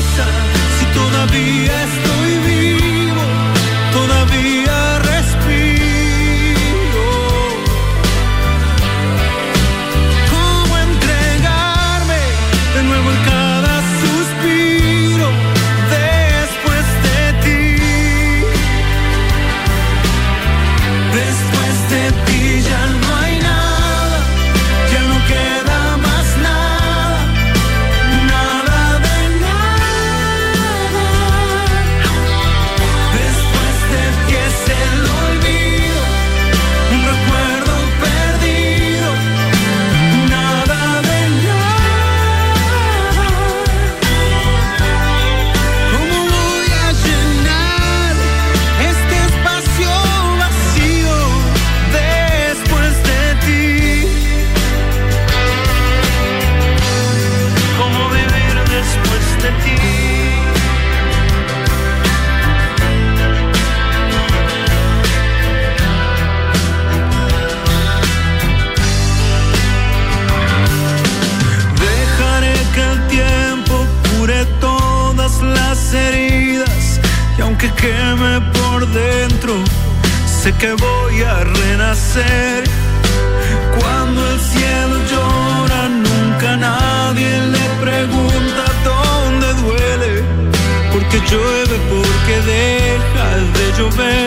Si todavía estoy vivo, todavía que voy a renacer. Cuando el cielo llora, nunca nadie le pregunta dónde duele. Porque llueve, porque deja de llover.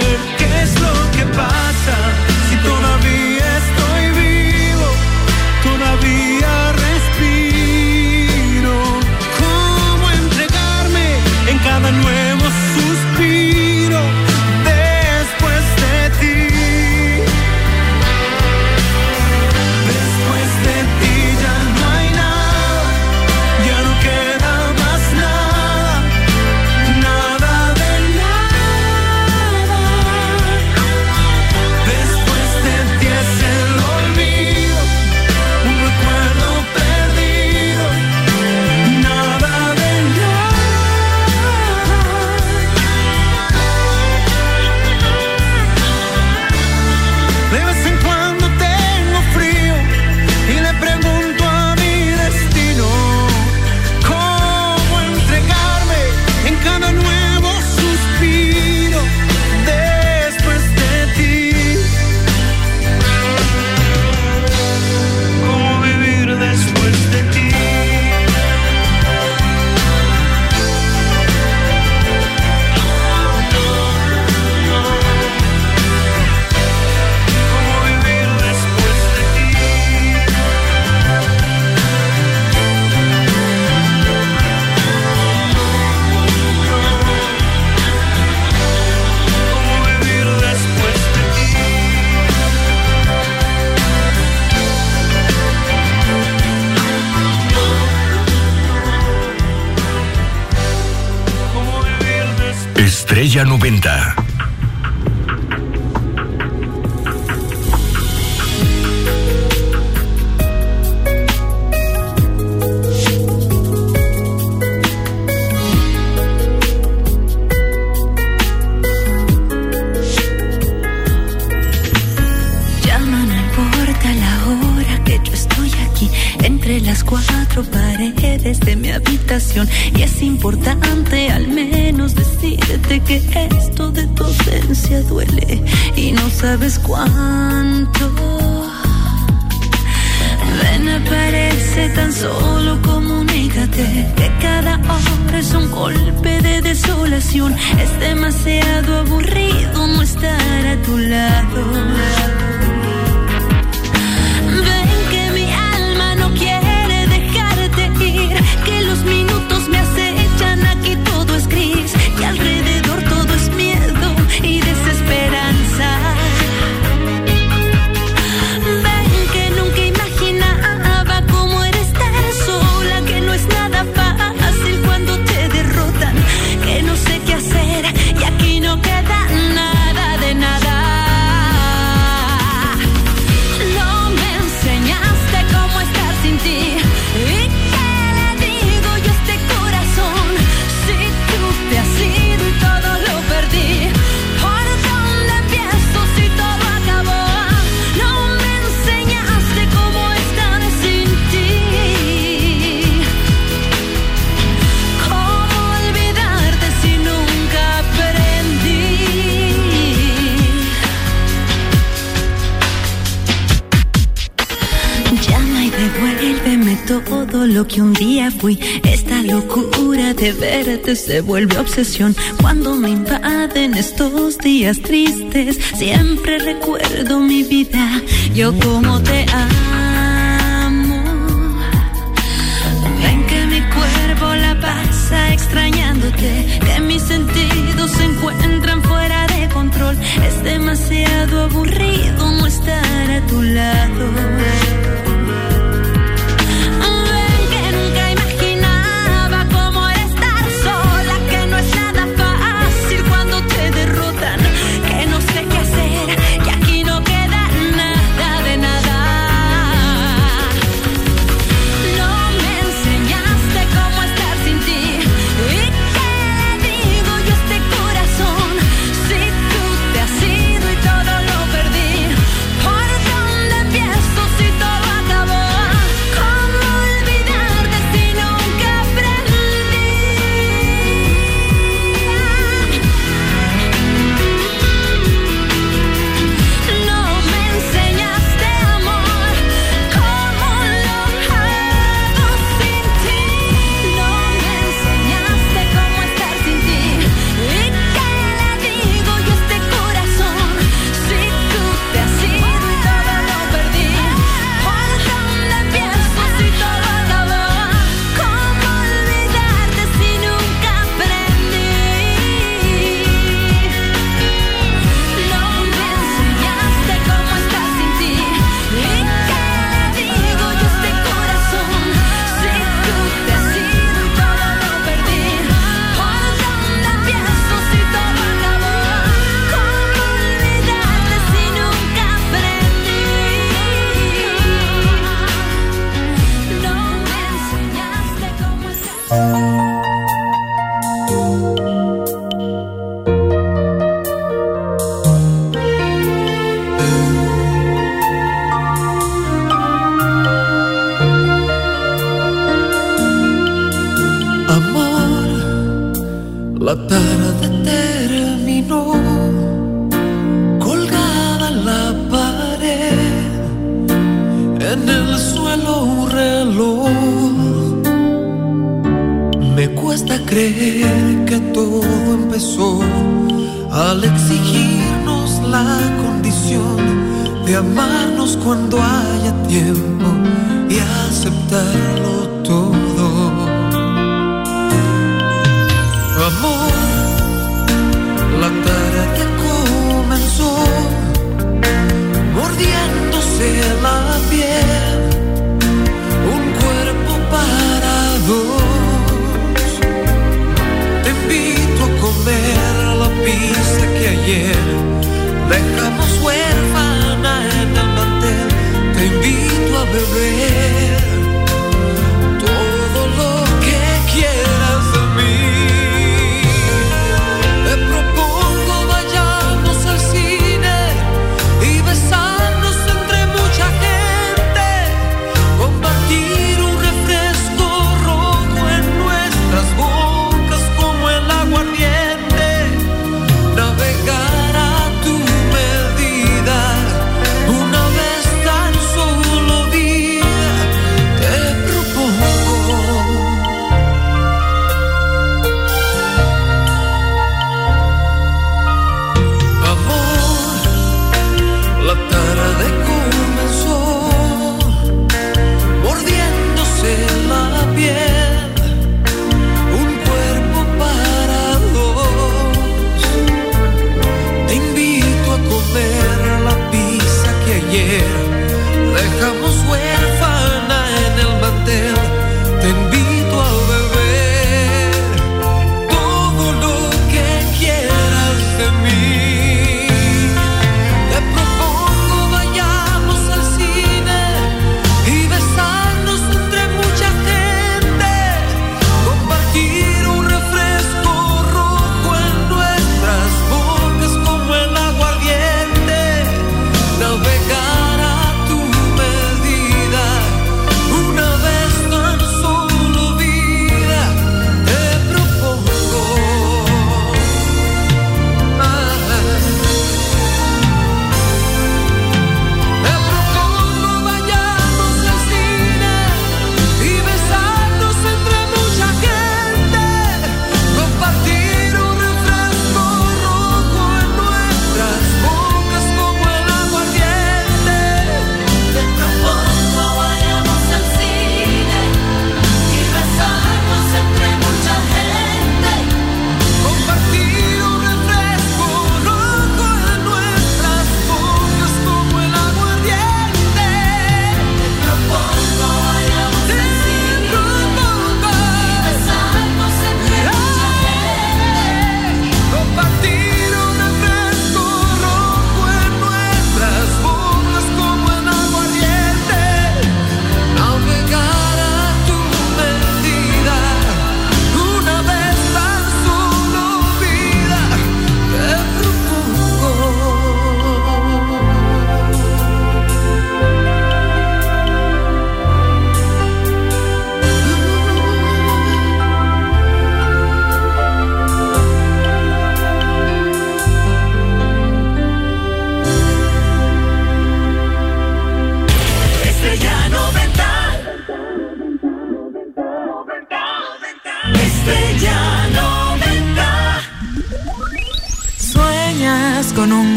90. Que esto de tu ausencia duele y no sabes cuánto. Ven, aparece tan solo comunícate que cada hora es un golpe de desolación. Es demasiado aburrido no estar a tu lado. Lo que un día fui. Esta locura de verte se vuelve obsesión. Cuando me invaden estos días tristes, siempre recuerdo mi vida. Yo como te amo. Ven que mi cuerpo la pasa extrañándote. Que mis sentidos se encuentran fuera de control. Es demasiado aburrido no estar a tu lado.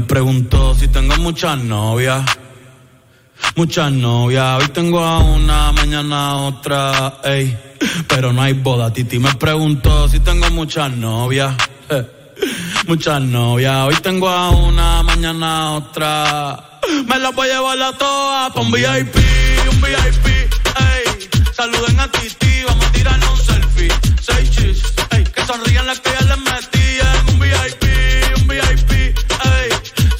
Me preguntó si tengo muchas novias. Muchas novias, hoy tengo a una, mañana a otra, ey. Pero no hay boda. Titi me preguntó si tengo muchas novias. Muchas novias, hoy tengo a una, mañana a otra. Me la voy a llevar a todas pa' un VIP, un VIP, ey. Saluden a Titi, vamos a tirarnos un selfie. Seis chis, ey. Que sonrían las que ya les metí en un VIP.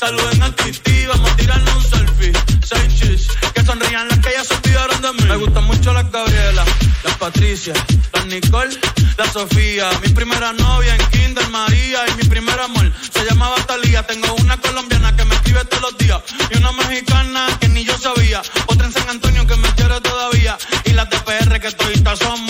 Saluden a Titi, vamos a tirarnos un selfie. Seis chis, que sonrían las que ya se olvidaron de mí. Me gustan mucho las Gabriela, las Patricia, las Nicole, la Sofía. Mi primera novia en Kinder María y mi primer amor se llamaba Talía. Tengo una colombiana que me escribe todos los días y una mexicana que ni yo sabía. Otra en San Antonio que me quiere todavía y las de PR que todavía son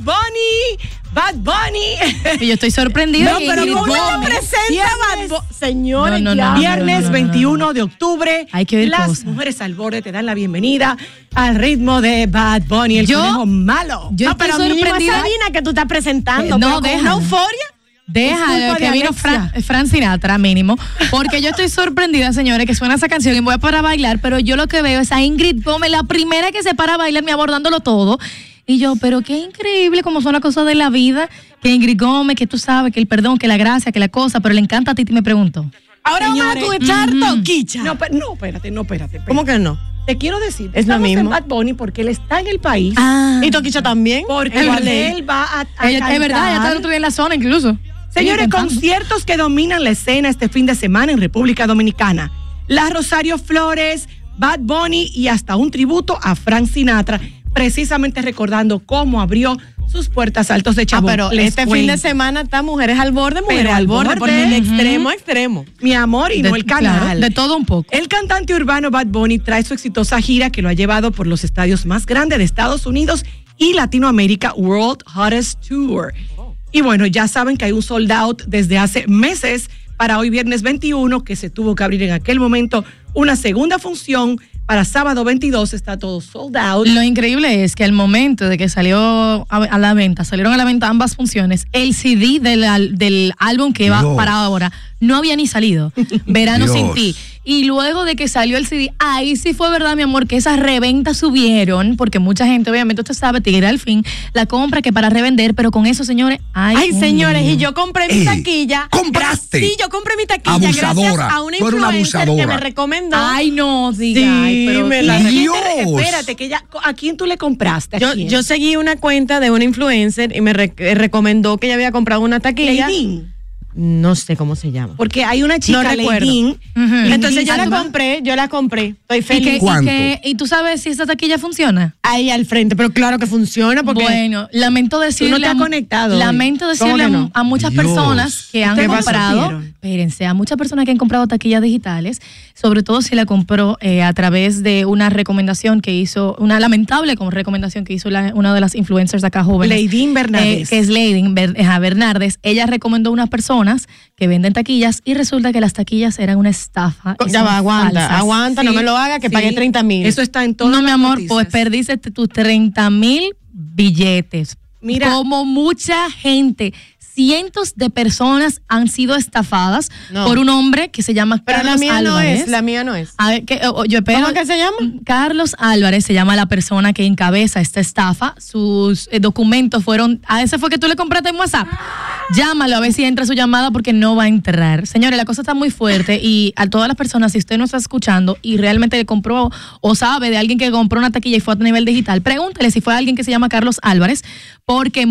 Bunny. Bad Bunny. Yo estoy sorprendida. No, pero ¿cómo lo presenta Bad Bunny? Señores, No, no, no, Viernes no, no, no, 21 de octubre. Hay que ver Las cosas. mujeres al borde te dan la bienvenida al ritmo de Bad Bunny, el Yo- conejo malo. yo estoy pero sorprendida. que tú estás presentando. Eh, no, pero con una euforia. Deja que de vino. Fran, Fran Sinatra mínimo, porque yo estoy sorprendida, señores, que suena esa canción y voy a para bailar, pero yo lo que veo es a Ingrid Gómez, la primera que se para a bailar, me abordándolo todo. Y yo, pero qué increíble cómo son las cosas de la vida, que Ingrid Gómez, que tú sabes, que el perdón, que la gracia, que la cosa, pero le encanta a ti, me pregunto. Ahora vamos a Señores, escuchar ujú. toquicha. No, no, espérate, no, espérate. espérate. ¿Cómo que no? Te quiero decir, Es lo estamos en mismo. Bad Bunny porque él está en el país. Ah, ¿Y Toquicha también? Porque él va a, a ella- es verdad, ella está el otro día en la zona incluso. Señores, conciertos que dominan la escena este fin de semana en República Dominicana. La Rosario Flores, Bad Bunny y hasta un tributo a Frank Sinatra, precisamente recordando cómo abrió sus puertas altos de Ah, Chabón. pero Les este fin de semana está Mujeres al Borde, Mujeres Pero al Borde, borde. porque de Ujú. extremo a extremo. Mi amor y De- no el claro, canal. de todo un poco. El cantante urbano Bad Bunny trae su exitosa gira que lo ha llevado por los estadios más grandes de Estados Unidos y Latinoamérica World Hottest Tour. Y bueno, ya saben que hay un sold out desde hace meses para hoy viernes 21 que se tuvo que abrir en aquel momento una segunda función para sábado 22 está todo sold out. Lo increíble es que al momento de que salió a, a la venta, salieron a la venta ambas funciones, el CD del, del álbum que va Dios. para ahora no había ni salido. Verano Dios. sin ti. Y luego de que salió el CD, ahí sí fue verdad, mi amor, que esas reventas subieron, porque mucha gente, obviamente, usted sabe, tira al fin la compra que para revender, pero con eso, señores, ay, Ay, señores, y yo compré mi Ey, taquilla. ¿compraste? Sí, yo compré mi taquilla Abusadora. gracias a una influencer que me recomendó. Ay, no, diga. Sí, ay, pero me ¿Y la Dios. espérate, que ya, ¿a quién tú le compraste? ¿A yo, yo seguí una cuenta de una influencer y me re- eh, recomendó que ella había comprado una taquilla. Leidín. No sé cómo se llama. Porque hay una chica, No Ujú. Entonces yo la compré, yo la compré. Estoy ¿Y, feliz. que- y ¿Cuánto? que- ¿Y tú sabes si esa taquilla funciona? Ahí al frente, pero claro que funciona porque Bueno, lamento decirle. no te has conectado. Lamento ¿Cómo decirle a, muchas Dios. personas que han comprado. Espérense, a muchas personas que han comprado taquillas digitales, sobre todo si la compró eh, a través de una recomendación que hizo, una lamentable como recomendación que hizo la- una de las influencers de acá jóvenes. Leidín Bernardes. eh, que es eh, Bernardes. Ella recomendó a unas personas que venden taquillas y resulta que las taquillas eran una estafa. y ya va, aguanta, falsas. aguanta, no me lo haga, que sí. pagué 30 mil. Eso está en todas No, mi amor, noticias. pues perdiste tus 30 mil billetes. Mira. Como mucha gente, cientos de personas han sido estafadas No. por un hombre que se llama Pero Carlos la mía no Álvarez. es, la mía no es. A ver, que, yo espero- ¿Cómo que se llama? Carlos Álvarez se llama la persona que encabeza esta estafa. Sus eh, documentos fueron. A ese fue que tú le compraste en WhatsApp. Llámalo a ver si entra su llamada porque no va a entrar. Señores, la cosa está muy fuerte y a todas las personas, si usted no está escuchando y realmente le compró o sabe de alguien que compró una taquilla y fue a nivel digital, pregúntele si fue alguien que se llama Carlos Álvarez, porque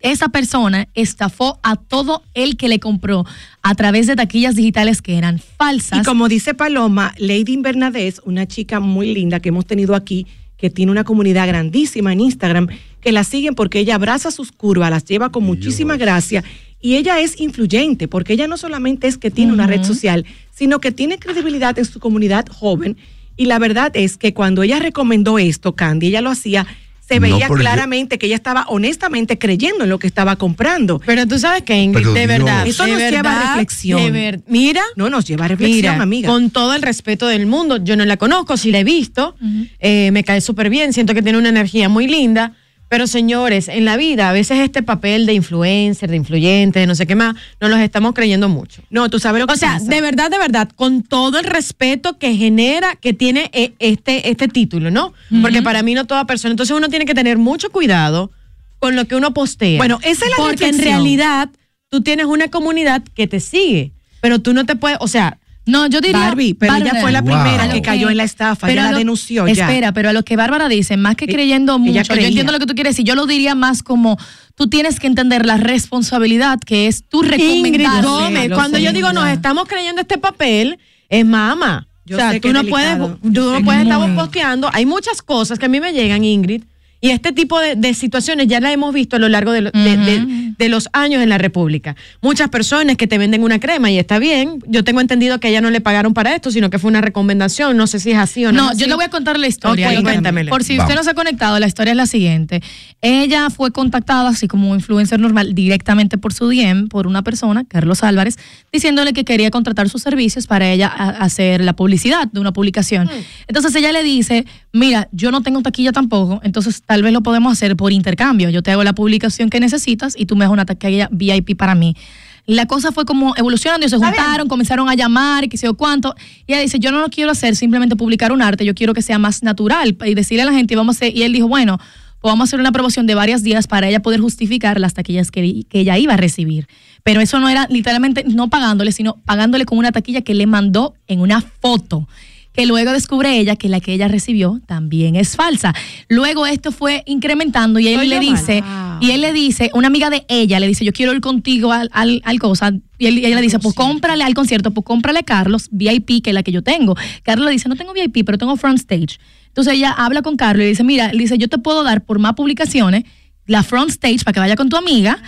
esa persona estafó a todo el que le compró a través de taquillas digitales que eran falsas. Y como dice Paloma, Lady Bernadette, una chica muy linda que hemos tenido aquí, que tiene una comunidad grandísima en Instagram, que la siguen porque ella abraza sus curvas, las lleva con muchísima gracia. Y ella es influyente porque ella no solamente es que tiene una red social, sino que tiene credibilidad en su comunidad joven. Y la verdad es que cuando ella recomendó esto, Candy, ella lo hacía, se No, veía yo- claramente que ella estaba honestamente creyendo en lo que estaba comprando. Pero tú sabes que Ingrid, Pero de Dios. verdad, Eso de nos lleva a reflexión. de ver- mira, No nos lleva a reflexión, Mira, amiga. con todo el respeto del mundo, yo no la conozco, sí la he visto, eh, me cae súper bien, siento que tiene una energía muy linda, pero señores, en la vida a veces este papel de influencer, de influyente, de no sé qué más, no los estamos creyendo mucho. No, tú sabes lo que O sea, pasa? de verdad, de verdad, con todo el respeto que genera, que tiene eh, este, este título, ¿no? Porque para mí no toda persona. Entonces uno tiene que tener mucho cuidado con lo que uno postea. Bueno, esa es la Porque en realidad tú tienes una comunidad que te sigue, pero tú no te puedes, o sea, No, yo diría. Barbie, pero ella fue la primera que cayó en la estafa, pero ella la denunció ya. Espera, pero a lo que Bárbara dice, más que E- creyendo ella mucho, yo entiendo lo que tú quieres decir, yo lo diría más como tú tienes que entender la responsabilidad que es tu Ingrid recomendar. Gómez, cuando yo digo nos estamos creyendo este papel, es mama. Yo o sea, sé tú que no, es puedes, tú no puedes que- estar posteando. Hay muchas cosas que a mí me llegan, Ingrid, y este tipo de, de situaciones ya las hemos visto a lo largo de, lo- de- de- de los años en la República. Muchas personas que te venden una crema y está bien. Yo tengo entendido que a ella no le pagaron para esto, sino que fue una recomendación. No sé si es así o no. No, yo así. le voy a contar la historia. Ok, Lo que- cuéntamela. Por si Vamos. usted no se ha conectado, la historia es la siguiente. Ella fue contactada, así como influencer normal, directamente por su DM, por una persona, Carlos Álvarez, diciéndole que quería contratar sus servicios para ella hacer la publicidad de una publicación. Entonces ella le dice, mira, yo no tengo taquilla tampoco, entonces tal vez lo podemos hacer por intercambio. Yo te hago la publicación que necesitas y tú me das una taquilla VIP para mí. La cosa fue como evolucionando y se juntaron, comenzaron a llamar y qué sé yo cuánto. Y ella dice, yo no lo quiero hacer simplemente publicar un arte, yo quiero que sea más natural y decirle a la gente, vamos a hacer, y él dijo, bueno, pues vamos a hacer una promoción de varios días para ella poder justificar las taquillas que, que ella iba a recibir. Pero eso no era literalmente no pagándole, sino pagándole con una taquilla que le mandó en una foto que luego descubre ella que la que ella recibió también es falsa. Luego esto fue incrementando y él Soy le dice, mal. y él le dice, una amiga de ella le dice, yo quiero ir contigo al, al, al cosa, y, él- y ella le dice, pues cómprale al concierto, pues cómprale a Carlos VIP, que es la que yo tengo. Carlos le dice, no tengo VIP, pero tengo front stage. Entonces ella habla con Carlos y le dice, mira, le dice, yo te puedo dar por más publicaciones la front stage para que vaya con tu amiga.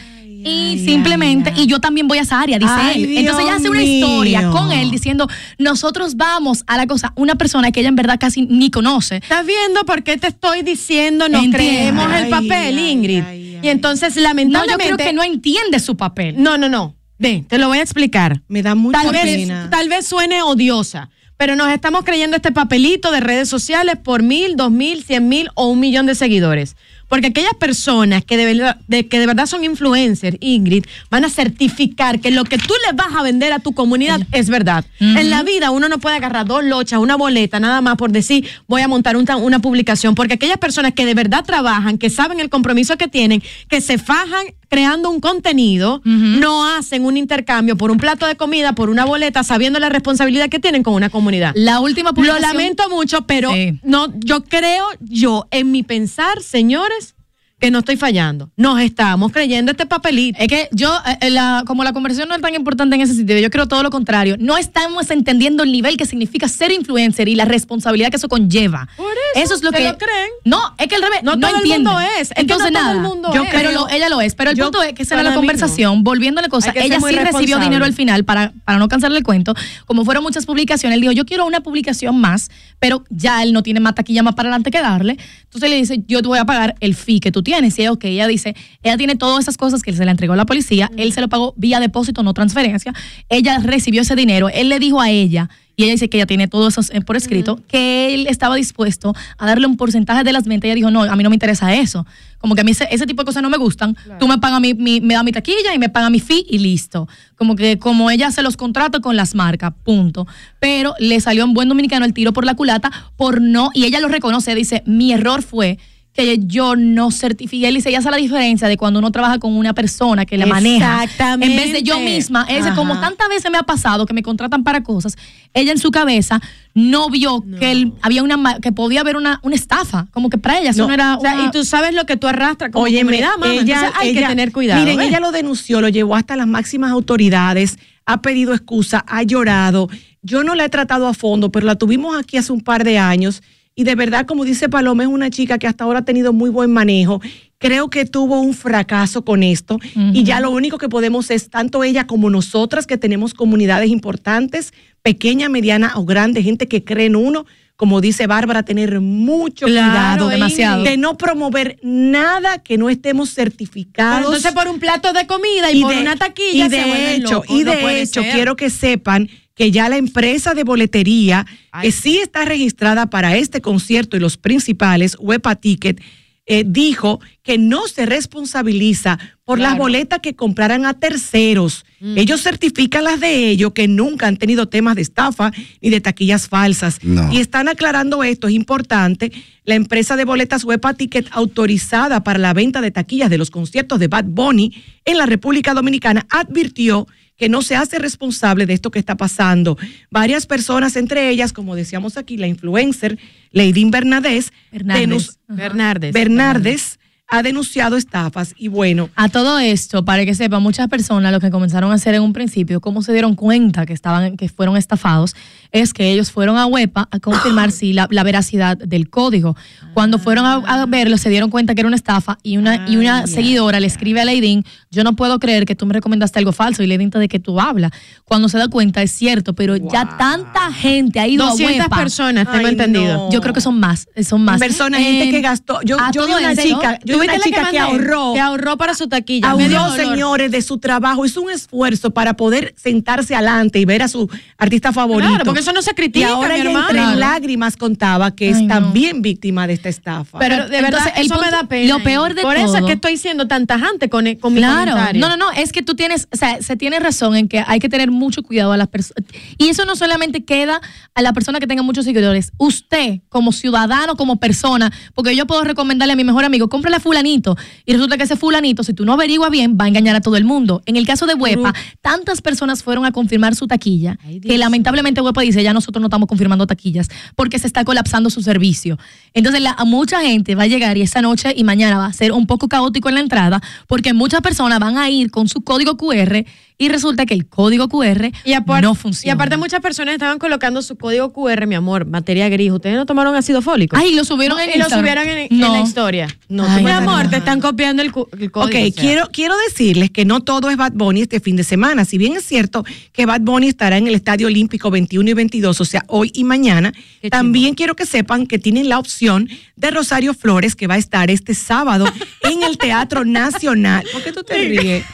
Y ay, simplemente, ay. y yo también voy a esa área, dice Ay, él. Entonces ella hace una historia con él diciendo, nosotros vamos a la cosa, una persona que ella en verdad casi ni conoce. ¿Estás viendo por qué te estoy diciendo? Nos Entiendo. creemos el papel, ay, Ingrid. ay, Y ay. entonces, No, lamentablemente. yo creo que no entiende su papel. No, no, no. Ve, te lo voy a explicar. Me da mucha Tal vez, pena. tal vez suene odiosa, pero nos estamos creyendo este papelito de redes sociales por mil, dos mil, cien mil o un millón de seguidores. Porque aquellas personas que de verdad, de, que de verdad son influencers, Ingrid, van a certificar que lo que tú le vas a vender a tu comunidad es verdad. En la vida uno no puede agarrar dos lochas, una boleta, nada más por decir voy a montar un- una publicación. Porque aquellas personas que de verdad trabajan, que saben el compromiso que tienen, que se fajan creando un contenido, no hacen un intercambio por un plato de comida, por una boleta, sabiendo la responsabilidad que tienen con una comunidad. La última Lo lamento mucho, pero Sí. no, yo creo, yo, en mi pensar, señores, que no estoy fallando. Nos estamos creyendo este papelito. Es que yo, eh, eh, la- como la conversación no es tan importante en ese sentido, yo creo todo lo contrario. No estamos entendiendo el nivel que significa ser influencer y la responsabilidad que eso conlleva. Por eso, es lo ¿se que. lo creen? No, es que al revés. No No, todo el mundo es, Entonces no todo nada. el mundo yo es. pero lo- ella lo es. Pero el Yo- punto es que para la mí no. conversación. Volviendo a la cosa, ella sí recibió dinero al final para, para no cansarle el cuento. Como fueron muchas publicaciones, él dijo, yo quiero una publicación más, pero ya él no tiene más taquilla más para adelante que darle. Entonces le dice, yo te voy a pagar el fee que tú tienes. Y ella, ok, ella dice, ella tiene todas esas cosas que se le entregó a la policía, él se lo pagó vía depósito, no transferencia. Ella recibió ese dinero, él le dijo a ella, y ella dice que ella tiene todo eso eh, por escrito, que él estaba dispuesto a darle un porcentaje de las ventas. Ella dijo, no, a mí no me interesa eso. Como que a mí ese, ese tipo de cosas no me gustan. Tú me pagas mi, mi- me da mi taquilla y me paga mi fee y listo. Como que como ella se los contrata con las marcas, punto. Pero le salió en buen dominicano el tiro por la culata por no, y ella lo reconoce, dice, mi error fue que yo no certifiqué. Él dice, ya sabe la diferencia de cuando uno trabaja con una persona que la maneja. Exactamente. En vez de yo misma. Él dice, como tantas veces me ha pasado que me contratan para cosas, ella en su cabeza no vio que él, había una que podía haber una, una estafa. Como que para ella eso no, No, era o sea, una- y tú sabes lo que tú arrastras como Óyeme, comunidad, mamá. Entonces hay que ella- tener cuidado. Miren, ¿ves? ella lo denunció, lo llevó hasta las máximas autoridades, ha pedido excusa, ha llorado. Yo no la he tratado a fondo, pero la tuvimos aquí hace un par de años y de verdad, como dice Paloma, es una chica que hasta ahora ha tenido muy buen manejo. Creo que tuvo un fracaso con esto y ya lo único que podemos es tanto ella como nosotras que tenemos comunidades importantes, pequeña, mediana o grande, gente que cree en uno, como dice Bárbara, tener mucho Claro, cuidado, demasiado. de no promover nada que no estemos Pero certificados. entonces por un plato de comida y, por una taquilla y se de vuelven hecho, locos. y de hecho ser. quiero que sepan que ya la empresa de boletería Ay. que sí está registrada para este concierto y los principales, Huepa Ticket, eh, dijo que no se responsabiliza por las boletas que compraran a terceros. Mm. Ellos certifican las de ellos que nunca han tenido temas de estafa ni de taquillas falsas. No. Y están aclarando esto, es importante. La empresa de boletas Huepa Ticket autorizada para la venta de taquillas de los conciertos de Bad Bunny en la República Dominicana advirtió que no se hace responsable de esto que está pasando. Varias personas, entre ellas, como decíamos aquí, la influencer Lady Bernadés, Hernández. denun- Bernardes. Bernardes ha denunciado estafas y bueno, A todo esto, para que sepan, muchas personas lo que comenzaron a hacer en un principio, cómo se dieron cuenta que estaban, que fueron estafados, es que ellos fueron a WEPA a confirmar si la, la veracidad del código. Cuando fueron a, a verlo, se dieron cuenta que era una estafa y una, y una Ah, seguidora le escribe a Leidín, yo no puedo creer que tú me recomendaste algo falso y Leidín de que tú hablas. Cuando se da cuenta es cierto, pero ya tanta gente ha ido 200 a WEPA. personas, tengo Ay, entendido. no. Yo creo que son más, son más. personas, gente En- que gastó. Yo, yo vi una chica, yo ¿Tuviste una la chica que, ahorró. Que ahorró para su taquilla. Ahorró, señores, de su trabajo. Hizo un esfuerzo para poder sentarse adelante y ver a su artista favorito. Claro, porque eso no se critica, Y ahora mi ella entre Claro. lágrimas contaba que es Ay, no. también víctima de esta estafa. Pero, Pero de verdad, entonces, eso me da pena. Lo peor de Por todo. eso es que estoy siendo tan tajante con, con mi Claro, comentario. no, no, no, es que tú tienes, o sea, se tiene razón en que hay que tener mucho cuidado a las personas. Y eso no solamente queda a la persona que tenga muchos seguidores, usted como ciudadano, como persona, porque yo puedo recomendarle a mi mejor amigo, cómprale a fulanito, y resulta que ese fulanito, si tú no averiguas bien, va a engañar a todo el mundo. En el caso de Huepa, tantas personas fueron a confirmar su taquilla, que lamentablemente Huepa dice, ya nosotros no estamos confirmando taquillas, porque se está colapsando su servicio. Entonces, la, mucha gente va a llegar y esa noche y mañana va a ser un poco caótico en la entrada, porque muchas personas van a ir con su código QR y resulta que el código QR Y no funciona. y aparte muchas personas estaban colocando su código QR, mi amor, materia gris. ¿Ustedes no tomaron ácido fólico? Ay, lo subieron No, en y lo subieron en, la historia. No, Ay, mi amor, te están copiando el, código. Ok, o sea. quiero, quiero decirles que no todo es Bad Bunny este fin de semana. Si bien es cierto que Bad Bunny estará en el Estadio Olímpico 21 y 22, o sea, hoy y mañana, Qué también quiero que sepan que tienen la opción de Rosario Flores, que va a estar este sábado en el Teatro Nacional. ¿Por qué tú te ríes?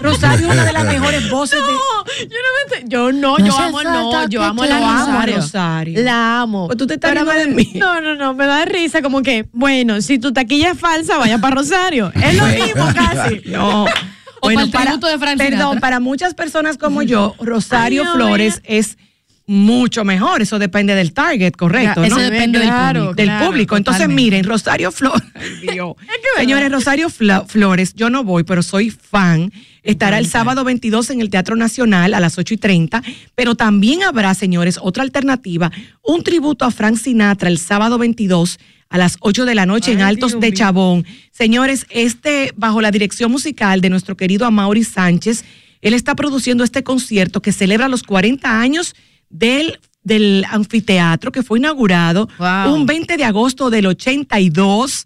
Rosario es una de las mejores voces de. No, yo no me yo no, No yo amo, no, yo amo te la amo a Rosario. Rosario. La amo. Pues tú te estás riendo de mí. No, no, no, me da risa como que, bueno, si tu taquilla es falsa, vaya para Rosario. Es lo mismo casi. No. O para el tributo de Frank Perdón, Sinatra. para muchas personas como yo, Rosario Ay, no, Flores es mucho mejor. Eso depende del target, correcto, Eso ¿no? depende del Claro, público. del claro, público. Entonces, totalmente. miren, Rosario Flores. Señores, Rosario Fla- Flores, yo no voy, pero soy fan. Estará el sábado 22 en el Teatro Nacional a las 8 y 30. Pero también habrá, señores, otra alternativa: un tributo a Frank Sinatra el sábado 22 a las 8 de la noche en Altos Dios de. Chabón. Señores, este, bajo la dirección musical de nuestro querido Amaury Sánchez, él está produciendo este concierto que celebra los 40 años del, del anfiteatro que fue inaugurado Wow. un 20 de agosto del 82.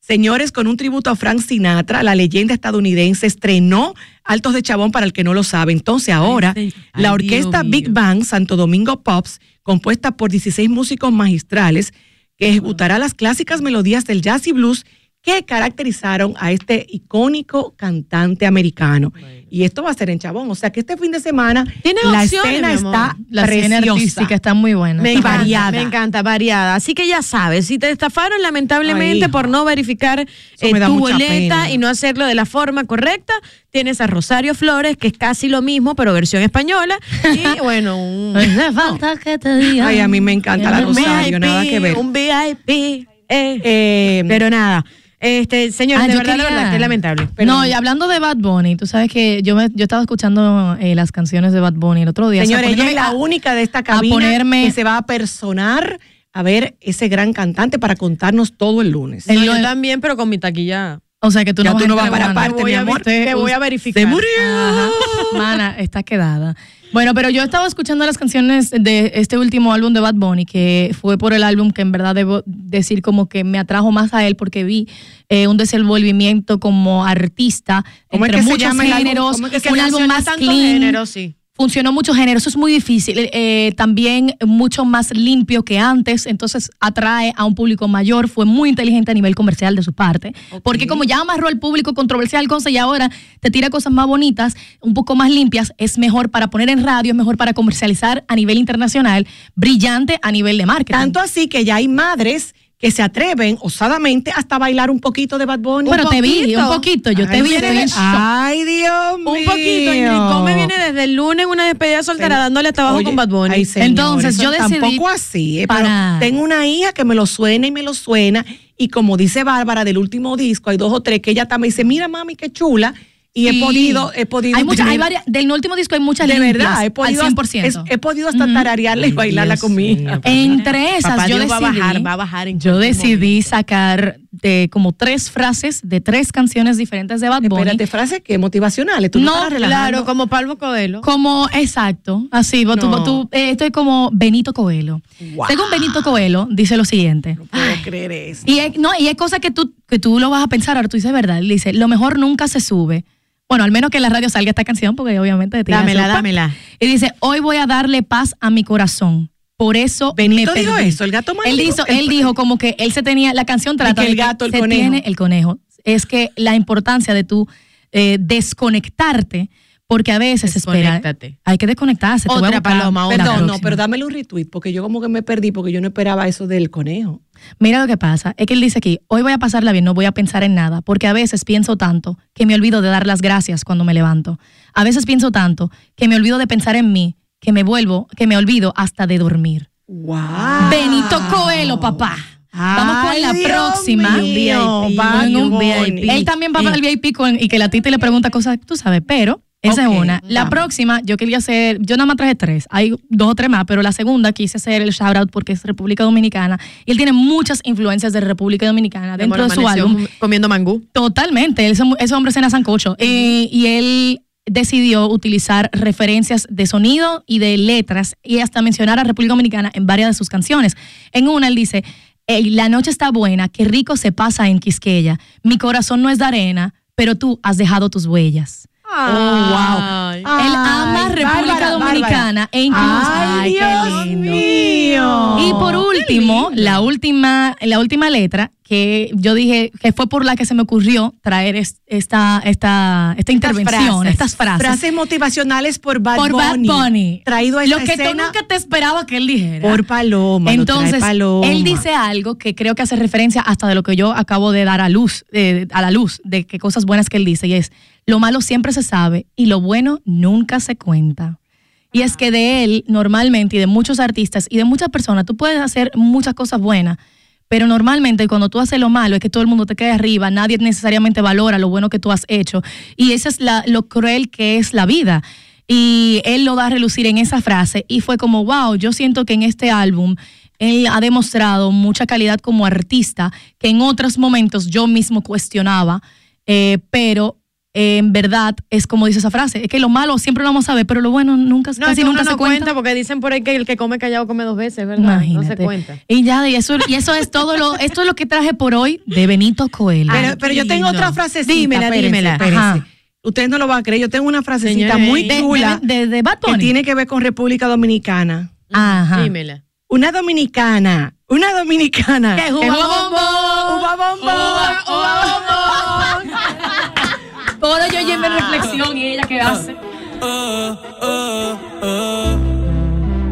Señores, con un tributo a Frank Sinatra, la leyenda estadounidense estrenó Altos de Chabón para el que no lo sabe. Entonces ahora, Ay, la Dios orquesta mío. Big Bang Santo Domingo Pops, compuesta por 16 músicos magistrales, que ejecutará las clásicas melodías del jazz y blues que caracterizaron a este icónico cantante americano. Y esto va a ser en Chabón. O sea que este fin de semana Tiene la opciones, escena está La escena preciosa. artística está muy buena. Me encanta, variada. me encanta, variada. Así que ya sabes, si te estafaron lamentablemente Ay, por no verificar eh, tu boleta pena. y no hacerlo de la forma correcta, tienes a Rosario Flores, que es casi lo mismo, pero versión española. Y bueno, un, falta que te diga. Ay, a mí me encanta la Rosario, VIP, nada que ver. un VIP. eh. Eh, Pero nada, este, señor, Ah, de verdad, que lamentable. No, y hablando de Bad Bunny, tú sabes que yo, me, yo estaba escuchando eh, las canciones de Bad Bunny el otro día. o sea, Señores, ella es la a- única de esta cabina ponerme- que se va a personar a ver ese gran cantante para contarnos todo el lunes. El- yo también, pero con mi taquilla. O sea que tú Ya no vas tú no a vas para entrar, aparte, Te voy mi a amor. te voy a verificar. Se murió. Ajá. Mana, está quedada. Bueno, pero yo estaba escuchando las canciones de este último álbum de Bad Bunny, que fue por el álbum que en verdad debo decir como que me atrajo más a él porque vi eh, un desenvolvimiento como artista ¿Cómo es entre muchos géneros, ¿Cómo es que se un álbum más clean, géneros, sí. Funcionó mucho género, eso es muy difícil, eh, también mucho más limpio que antes, entonces atrae a un público mayor, fue muy inteligente a nivel comercial de su parte, porque como ya amarró al público controversial cosa y ahora te tira cosas más bonitas, un poco más limpias, es mejor para poner en radio, es mejor para comercializar a nivel internacional, brillante a nivel de marketing. Tanto así que ya hay madres que se atreven osadamente hasta bailar un poquito de Bad Bunny. Pero Un te vi, un poquito, yo te Ay, vi, estoy en shock. Ay, Dios mío. Un poquito. Ingrid Gómez viene desde el lunes una despedida soltera dándole hasta abajo Oye, con Bad Bunny. ay, señor, Entonces, yo decidí Tampoco así, eh, pero para- tengo una hija que me lo suena y me lo suena. Y como dice Bárbara del último disco, hay dos o tres que ella también dice, mira mami, qué chula. Y he podido, he podido. Hay muchas, hay varias, del último disco hay muchas de limpias, verdad, he podido, al 100%. es- he podido hasta tararearla y bailarla Dios con mi hija. mío. Entre esas, Papá yo Dios va a decidí, bajar, va a bajar en yo decidí sacar de como tres frases de tres canciones diferentes de Bad Bunny. Espérate, frases que motivacionales. Tú no. Claro, como Pablo Coelho. Como, exacto, así, tú- No. tú, eh, estoy como Benito Coelho. Wow. Según Benito Coelho, dice lo siguiente. No puedo creer eso. Y es, no, y es cosa que tú, que tú lo vas a pensar, ahora tú dices verdad. Dice, lo mejor nunca se sube. Bueno, al menos que en la radio salga esta canción, porque obviamente te Dámela, dámela. Y dice, hoy voy a darle paz a mi corazón. Por eso Benito me dijo perdí". eso, el gato Él, mágico. dijo, El- él dijo como que él se tenía, la canción trata que el de gato, el se conejo. tiene el conejo. Es que la importancia de tú eh, desconectarte, porque a veces espera, hay que desconectarse. te voy a Otra paloma, otra. Perdón, no, pero dámele un retweet, porque yo como que me perdí, porque yo no esperaba eso del conejo. Mira lo que pasa, es que él dice aquí, hoy voy a pasarla bien, no voy a pensar en nada, porque a veces pienso tanto que me olvido de dar las gracias cuando me levanto. A veces pienso tanto que me olvido de pensar en mí, que me vuelvo, que me olvido hasta de dormir. ¡Wow! Benito Coelho, papá. Vamos con Ay, la Dios próxima. mío, VIP, Bad En un Bunny. Él también va para el VIP con- y que la tita le pregunta cosas, tú sabes, pero esa es una. La vamos. próxima, yo quería hacer, yo nada más traje tres, hay dos o tres más, pero la segunda quise hacer el shout out porque es República Dominicana y él tiene muchas influencias de República Dominicana dentro de su álbum. Comiendo mangú. Totalmente, ese, ese hombre cena sancocho. Eh, y él decidió utilizar referencias de sonido y de letras y hasta mencionar a República Dominicana en varias de sus canciones. En una él dice, "Ey, la noche está buena, qué rico se pasa en Quisqueya. Mi corazón no es de arena, pero tú has dejado tus huellas. Ay. wow. Él ama Ay, República Bárbara, Dominicana e incluso. Ay, Dios mío. Y por último, la última, la última letra que yo dije que fue por la que se me ocurrió traer es- esta, esta, esta intervención, frases. estas frases. Frases motivacionales por Bad por Bad Bunny. Bunny. Traído a Lo esta que tú escena nunca te esperaba que él dijera. por Paloma. lo trae Entonces, Paloma. él dice algo que creo que hace referencia hasta de lo que yo acabo de dar a luz, eh, a la luz, de que cosas buenas que él dice, y es, lo malo siempre se sabe y lo bueno nunca se cuenta. Y es que de él, normalmente, y de muchos artistas y de muchas personas, tú puedes hacer muchas cosas buenas, pero normalmente cuando tú haces lo malo es que todo el mundo te queda arriba, nadie necesariamente valora lo bueno que tú has hecho. Y eso es la, lo cruel que es la vida. Y él lo da a relucir en esa frase y fue como, wow, yo siento que en este álbum él ha demostrado mucha calidad como artista que en otros momentos yo mismo cuestionaba, eh, pero eh, en verdad es como dice esa frase, es que lo malo siempre lo vamos a ver, pero lo bueno nunca, No, casi es que nunca uno se cuenta. cuenta porque dicen por ahí que el que come callado come dos veces, ¿verdad? Imagínate. No se cuenta. Y ya, y eso, y eso es todo lo, esto es lo que traje por hoy de Benito Coelho. Pero, yo tengo otra frasecita. Dímela, espérense, dímela. espérense. Ajá. Ustedes no lo van a creer. Yo tengo una frasecita muy de- chula de, de, que tiene que ver con República Dominicana. Ajá. Dímela. Una dominicana, una dominicana. Que bombón. Uva bombón, uva bombón. Todo yo llevo en reflexión y ella qué hace. Eh, eh, eh.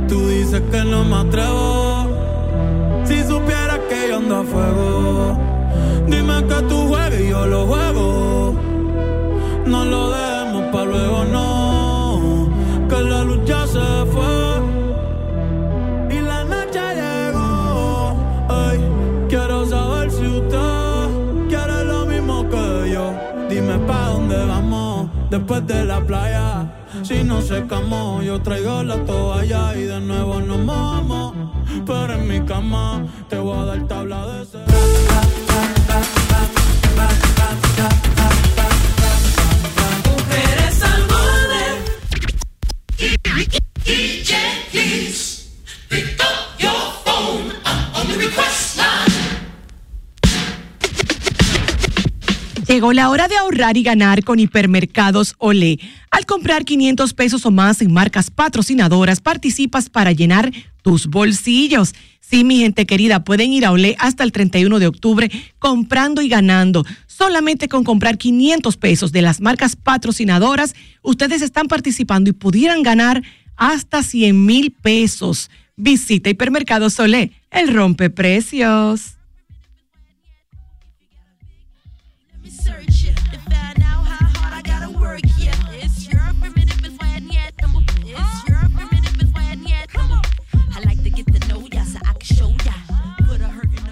Tú dices que no me atrevo. Si supieras que yo ando a fuego, dime que tú juegas y yo lo juego. No lo dejemos después de la playa. Si no secamos, yo traigo la toalla y de nuevo nos mojamos. Pero en mi cama te voy a dar tabla de ser. Llegó la hora de ahorrar y ganar con Hipermercados Olé. Al comprar 500 pesos o más en marcas patrocinadoras, participas para llenar tus bolsillos. Sí, mi gente querida, pueden ir a Olé hasta el 31 de octubre comprando y ganando. Solamente con comprar 500 pesos de las marcas patrocinadoras, ustedes están participando y pudieran ganar hasta 100 mil pesos. Visita Hipermercados Olé, el rompeprecios. me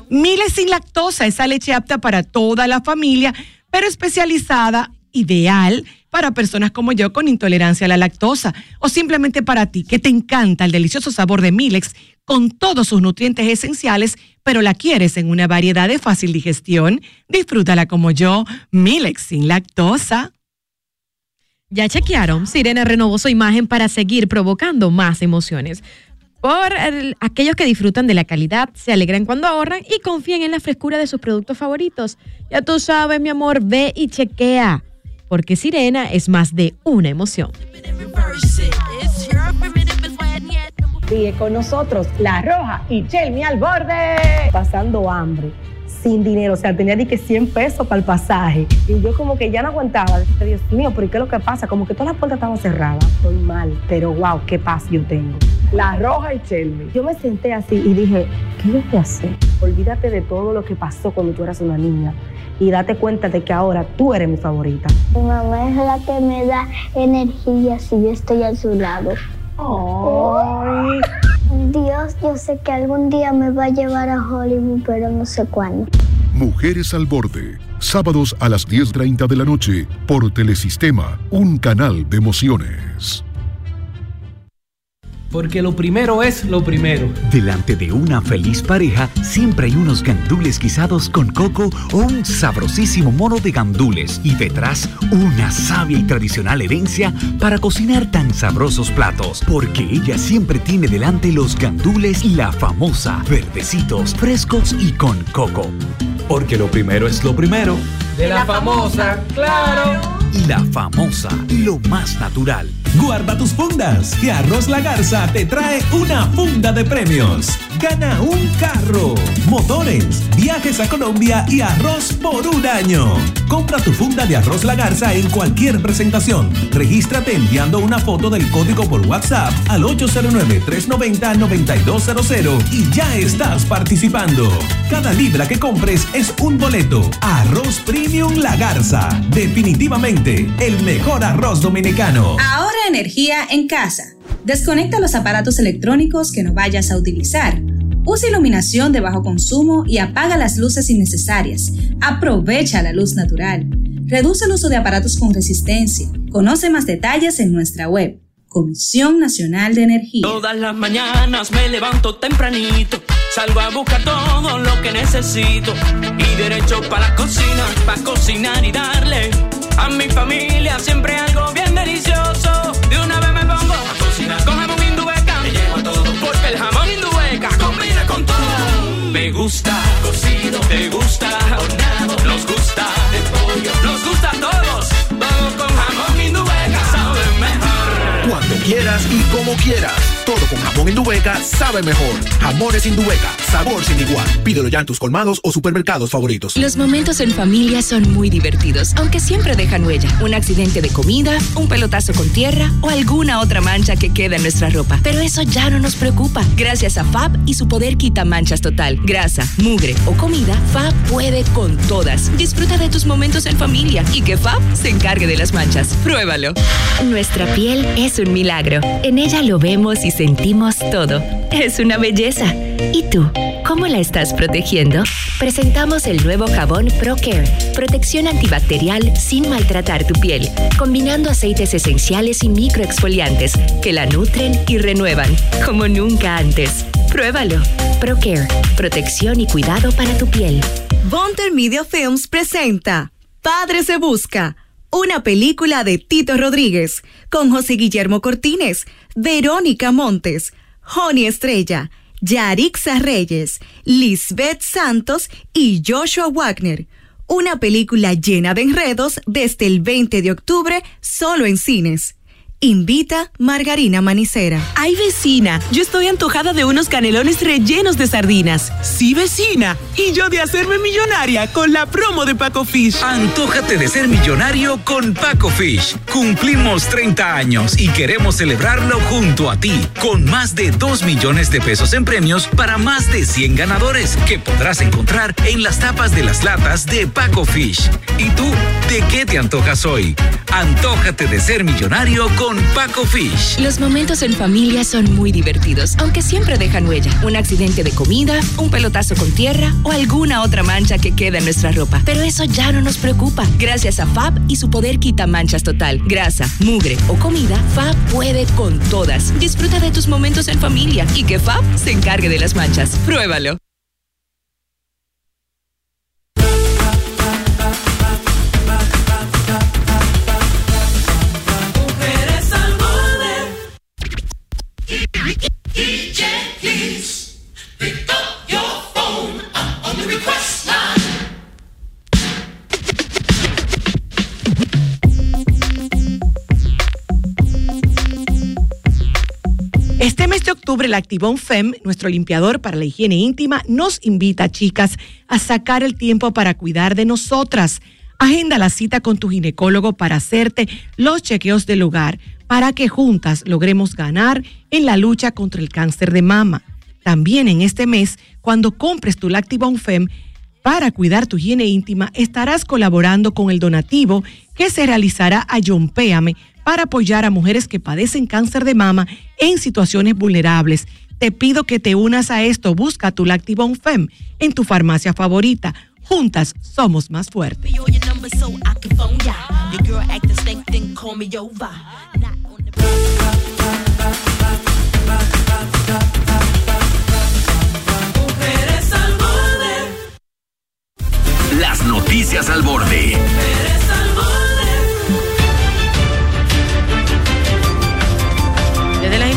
Miles sin lactosa, esa leche apta para toda la familia, pero especializada, ideal para personas como yo con intolerancia a la lactosa o simplemente para ti que te encanta el delicioso sabor de Milex con todos sus nutrientes esenciales, pero la quieres en una variedad de fácil digestión. Disfrútala como yo, Milex sin lactosa. Ya chequearon, Sirena renovó su imagen para seguir provocando más emociones. Por el- aquellos que disfrutan de la calidad, se alegran cuando ahorran y confían en la frescura de sus productos favoritos. Ya tú sabes, mi amor, ve y chequea. Porque Sirena es más de una emoción. Sigue con nosotros La Roja y Chelmi al borde. Pasando hambre, sin dinero. O sea, tenía ni que 100 pesos para el pasaje. Y yo como que ya no aguantaba. Dije, Dios mío, ¿pero qué es lo que pasa? Como que todas las puertas estaban cerradas. Estoy mal, pero wow, qué paz yo tengo. La Roja y Chelmi. Yo me senté así y dije, ¿qué yo voy a hacer? Olvídate de todo lo que pasó cuando tú eras una niña. Y date cuenta de que ahora tú eres mi favorita. Mi mamá es la que me da energía si yo estoy a su lado. Ay. Dios, yo sé que algún día me va a llevar a Hollywood, pero no sé cuándo. Mujeres al Borde, sábados a las 10.30 de la noche por Telesistema, un canal de emociones. Porque lo primero es lo primero. Delante de una feliz pareja siempre hay unos gandules guisados con coco o un sabrosísimo mono de gandules y detrás una sabia y tradicional herencia para cocinar tan sabrosos platos. Porque ella siempre tiene delante los gandules la famosa, verdecitos, frescos y con coco. Porque lo primero es lo primero. De la famosa, claro. La famosa, lo más natural. Guarda tus fundas, que Arroz La Garza te trae una funda de premios. Gana un carro, motores, viajes a Colombia y arroz por un año. Compra tu funda de Arroz La Garza en cualquier presentación. Regístrate enviando una foto del código por WhatsApp al 809-390-9200 y ya estás participando. Cada libra que compres es un boleto. Arroz Premium La Garza. Definitivamente el mejor arroz dominicano. Ahora energía en casa. Desconecta los aparatos electrónicos que no vayas a utilizar. Usa iluminación de bajo consumo y apaga las luces innecesarias. Aprovecha la luz natural. Reduce el uso de aparatos con resistencia. Conoce más detalles en nuestra web. Comisión Nacional de Energía. Todas las mañanas me levanto tempranito, salgo a buscar todo lo que necesito y derecho para la cocina, para cocinar y darle a mi familia siempre algo bien delicioso. De una vez me pongo a cocinar con jamón indubeca, me llevo todo porque el jamón indubeca combina con todo. Me gusta cocido, te gusta horneado, nos gusta de pollo, nos gusta a todos, todo con jamón indubeca sabe mejor. Cuando quieras y como quieras. Todo con jamón Indubeca sabe mejor. Jamones Indubeca, sabor sin igual. Pídelo ya en tus colmados o supermercados favoritos. Los momentos en familia son muy divertidos, aunque siempre dejan huella. Un accidente de comida, un pelotazo con tierra o alguna otra mancha que queda en nuestra ropa. Pero eso ya no nos preocupa. Gracias a FAB y su poder quita manchas total. Grasa, mugre o comida, FAB puede con todas. Disfruta de tus momentos en familia y que FAB se encargue de las manchas. Pruébalo. Nuestra piel es un milagro. En ella lo vemos y sentimos todo. Es una belleza. ¿Y tú? ¿Cómo la estás protegiendo? Presentamos el nuevo jabón ProCare, protección antibacterial sin maltratar tu piel, combinando aceites esenciales y microexfoliantes que la nutren y renuevan, como nunca antes. Pruébalo. ProCare, protección y cuidado para tu piel. Bonter Media Films presenta Padre se busca, una película de Tito Rodríguez con José Guillermo Cortines, Verónica Montes, Joni Estrella, Yarixa Reyes, Lisbeth Santos y Joshua Wagner. Una película llena de enredos desde el 20 de octubre solo en cines. Invita Margarina Manicera. Ay, vecina, yo estoy antojada de unos canelones rellenos de sardinas. Sí, vecina. Y yo de hacerme millonaria con la promo de Paco Fish. Antójate de ser millonario con Paco Fish. Cumplimos 30 años y queremos celebrarlo junto a ti, con más de 2 millones de pesos en premios para más de 100 ganadores que podrás encontrar en las tapas de las latas de Paco Fish. ¿Y tú, de qué te antojas hoy? Antójate de ser millonario con Paco Fish. Los momentos en familia son muy divertidos, aunque siempre dejan huella. Un accidente de comida, un pelotazo con tierra o alguna otra mancha que queda en nuestra ropa. Pero eso ya no nos preocupa. Gracias a FAB y su poder quita manchas total. Grasa, mugre o comida, FAB puede con todas. Disfruta de tus momentos en familia y que FAB se encargue de las manchas. Pruébalo. Este mes de octubre, la Activón FEM, nuestro limpiador para la higiene íntima, nos invita, chicas, a sacar el tiempo para cuidar de nosotras. Agenda la cita con tu ginecólogo para hacerte los chequeos del hogar, para que juntas logremos ganar en la lucha contra el cáncer de mama. También en este mes, cuando compres tu Lactivon FEM para cuidar tu higiene íntima, estarás colaborando con el donativo que se realizará a John Péame para apoyar a mujeres que padecen cáncer de mama en situaciones vulnerables. Te pido que te unas a esto. Busca tu Lactivon FEM en tu farmacia favorita. Juntas somos más fuertes. Your number so I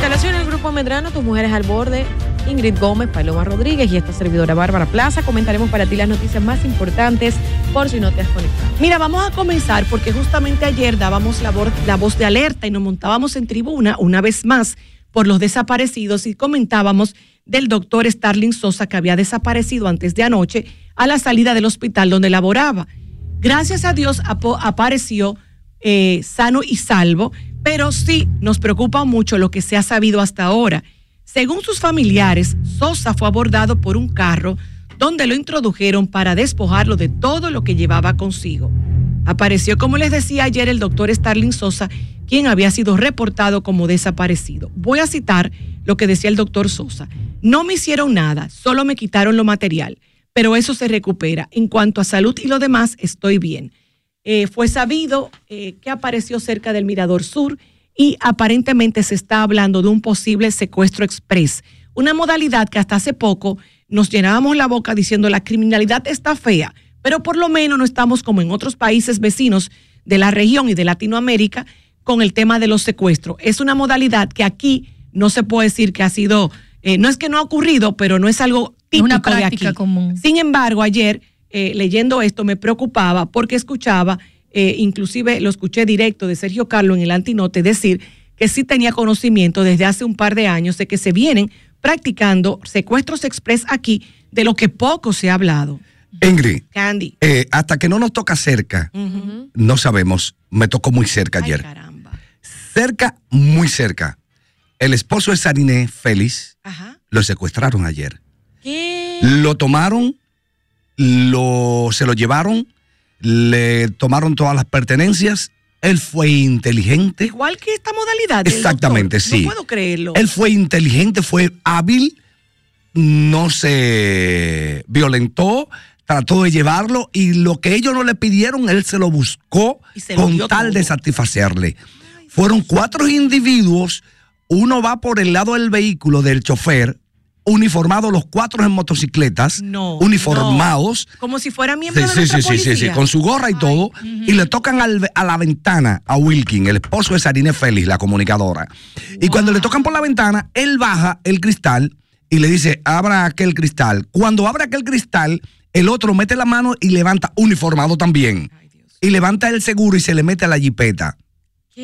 Instalaciones del Grupo Medrano, tus mujeres al borde, Ingrid Gómez, Paloma Rodríguez y esta servidora Bárbara Plaza. Comentaremos para ti las noticias más importantes por si no te has conectado. Mira, vamos a comenzar porque justamente ayer dábamos la, la voz de alerta y nos montábamos en tribuna una vez más por los desaparecidos y comentábamos del doctor Starling Sosa que había desaparecido antes de anoche a la salida del hospital donde laboraba. Gracias a Dios apareció eh, sano y salvo, pero sí nos preocupa mucho lo que se ha sabido hasta ahora. Según sus familiares, Sosa fue abordado por un carro donde lo introdujeron para despojarlo de todo lo que llevaba consigo. Apareció, como les decía ayer, el doctor Starling Sosa, quien había sido reportado como desaparecido. Voy a citar lo que decía el doctor Sosa. No me hicieron nada, solo me quitaron lo material, pero eso se recupera. En cuanto a salud y lo demás, estoy bien. Eh, fue sabido eh, que apareció cerca del Mirador Sur y aparentemente se está hablando de un posible secuestro express, una modalidad que hasta hace poco nos llenábamos la boca diciendo la criminalidad está fea, pero por lo menos no estamos como en otros países vecinos de la región y de Latinoamérica con el tema de los secuestros. Es una modalidad que aquí no se puede decir que ha sido, eh, no es que no ha ocurrido, pero no es algo típico una de aquí. común. Sin embargo, ayer eh, leyendo esto me preocupaba porque escuchaba, eh, inclusive lo escuché directo de Sergio Carlos en el Antinote, decir que sí tenía conocimiento desde hace un par de años de que se vienen practicando secuestros express aquí, de lo que poco se ha hablado. Ingrid, Candy. eh, hasta que no nos toca cerca, no sabemos. Me tocó muy cerca ayer. Cerca, muy cerca. El esposo de Sariné, Félix, lo secuestraron ayer. Lo tomaron, lo, se lo llevaron, le tomaron todas las pertenencias. Él fue inteligente. Igual que esta modalidad. Exactamente, doctor. sí. No puedo creerlo. Él fue inteligente, fue hábil, no se violentó, trató de llevarlo y lo que ellos no le pidieron, él se lo buscó se con tal todo. de satisfacerle. Fueron cuatro individuos, uno va por el lado del vehículo del chofer, uniformados los cuatro en motocicletas, No, uniformados. Como si fuera miembro Sí, de sí, sí, sí, sí, sí, policía. con su gorra y todo, y le tocan al- a la ventana a Wilkin, el esposo de Sarine Félix, la comunicadora. Y cuando le tocan por la ventana, él baja el cristal y le dice, abra aquel cristal. Cuando abre aquel cristal, el otro mete la mano y levanta, uniformado también, y levanta el seguro y se le mete a la jipeta.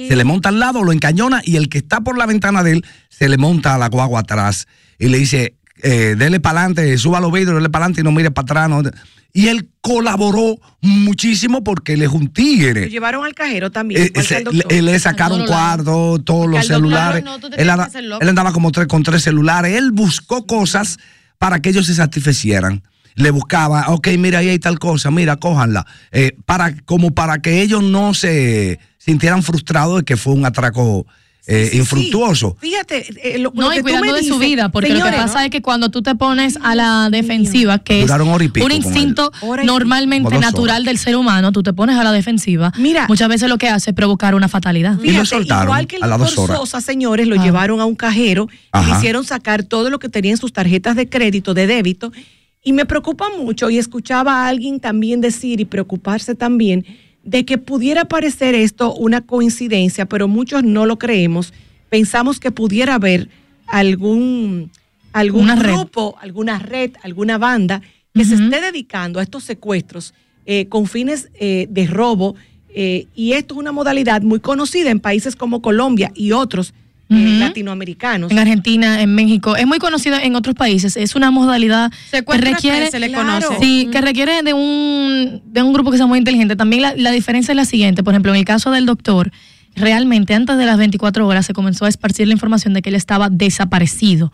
Se le monta al lado, lo encañona y el que está por la ventana de él se le monta a la guagua atrás y le dice, eh, dele para adelante, suba los vidrios, dele para adelante y no mire para atrás. no". Y él colaboró muchísimo porque él es un Lo tigre. llevaron al cajero también. Eh, se- le, sacaron cuarto, todos los celulares. no, él, tienes anda- que hacer loco. él andaba como tres, con tres celulares. Él buscó cosas para que ellos se satisfacieran. Le buscaba, ok, mira, ahí hay tal cosa, mira, cójanla. Eh, para, como para que ellos no se sintieran frustrados de que fue un atraco eh, infructuoso. Fíjate, eh, lo, No, lo y que tú cuidando me de su vida, porque lo que pasa es que cuando tú te pones a la defensiva, que es y un instinto y normalmente dos natural del ser humano, tú te pones a la defensiva, Mira. muchas veces lo que hace es provocar una fatalidad. Fíjate, igual que el doctor Sosa, señores, lo llevaron a un cajero y le hicieron sacar todo lo que tenía en sus tarjetas de crédito, de débito. Y me preocupa mucho, y escuchaba a alguien también decir y preocuparse también de que pudiera parecer esto una coincidencia, pero muchos no lo creemos. Pensamos que pudiera haber algún, algún Una red. grupo, alguna red, alguna banda que se esté dedicando a estos secuestros eh, con fines eh, de robo. eh, y esto es una modalidad muy conocida en países como Colombia y otros eh, latinoamericanos. En Argentina, en México, es muy conocido en otros países. Es una modalidad que requiere, se le Claro. conoce. sí, que requiere de un, de un grupo que sea muy inteligente. También la, la diferencia es la siguiente. Por ejemplo, en el caso del doctor, realmente antes de las 24 horas se comenzó a esparcir la información de que él estaba desaparecido.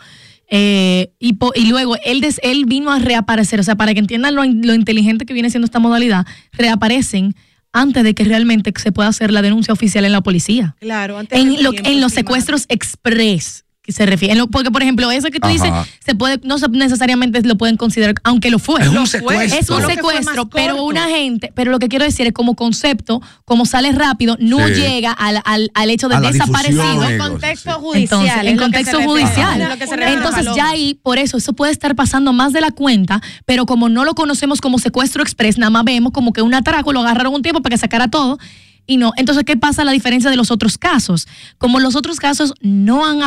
Eh, y, po- y luego él, des- él vino a reaparecer. O sea, para que entiendan lo, lo inteligente que viene siendo esta modalidad, reaparecen antes de que realmente se pueda hacer la denuncia oficial en la policía. Claro, antes en, lo- en los secuestros express se refiere. Porque, por ejemplo, eso que tú Ajá. dices, se puede, no se- necesariamente lo pueden considerar, aunque lo fue. Es un secuestro. Es un secuestro, pero una gente, pero lo que quiero decir es como concepto, como sale rápido, no Sí. llega al, al, al hecho de A desaparecido. En contexto judicial. Entonces, es en contexto judicial. Entonces, ya ahí, por eso, eso puede estar pasando más de la cuenta, pero como no lo conocemos como secuestro express, nada más vemos como que un atraco, lo agarraron un tiempo para que sacara todo. Y no. Entonces, ¿qué pasa la diferencia de los otros casos? Como los otros casos no han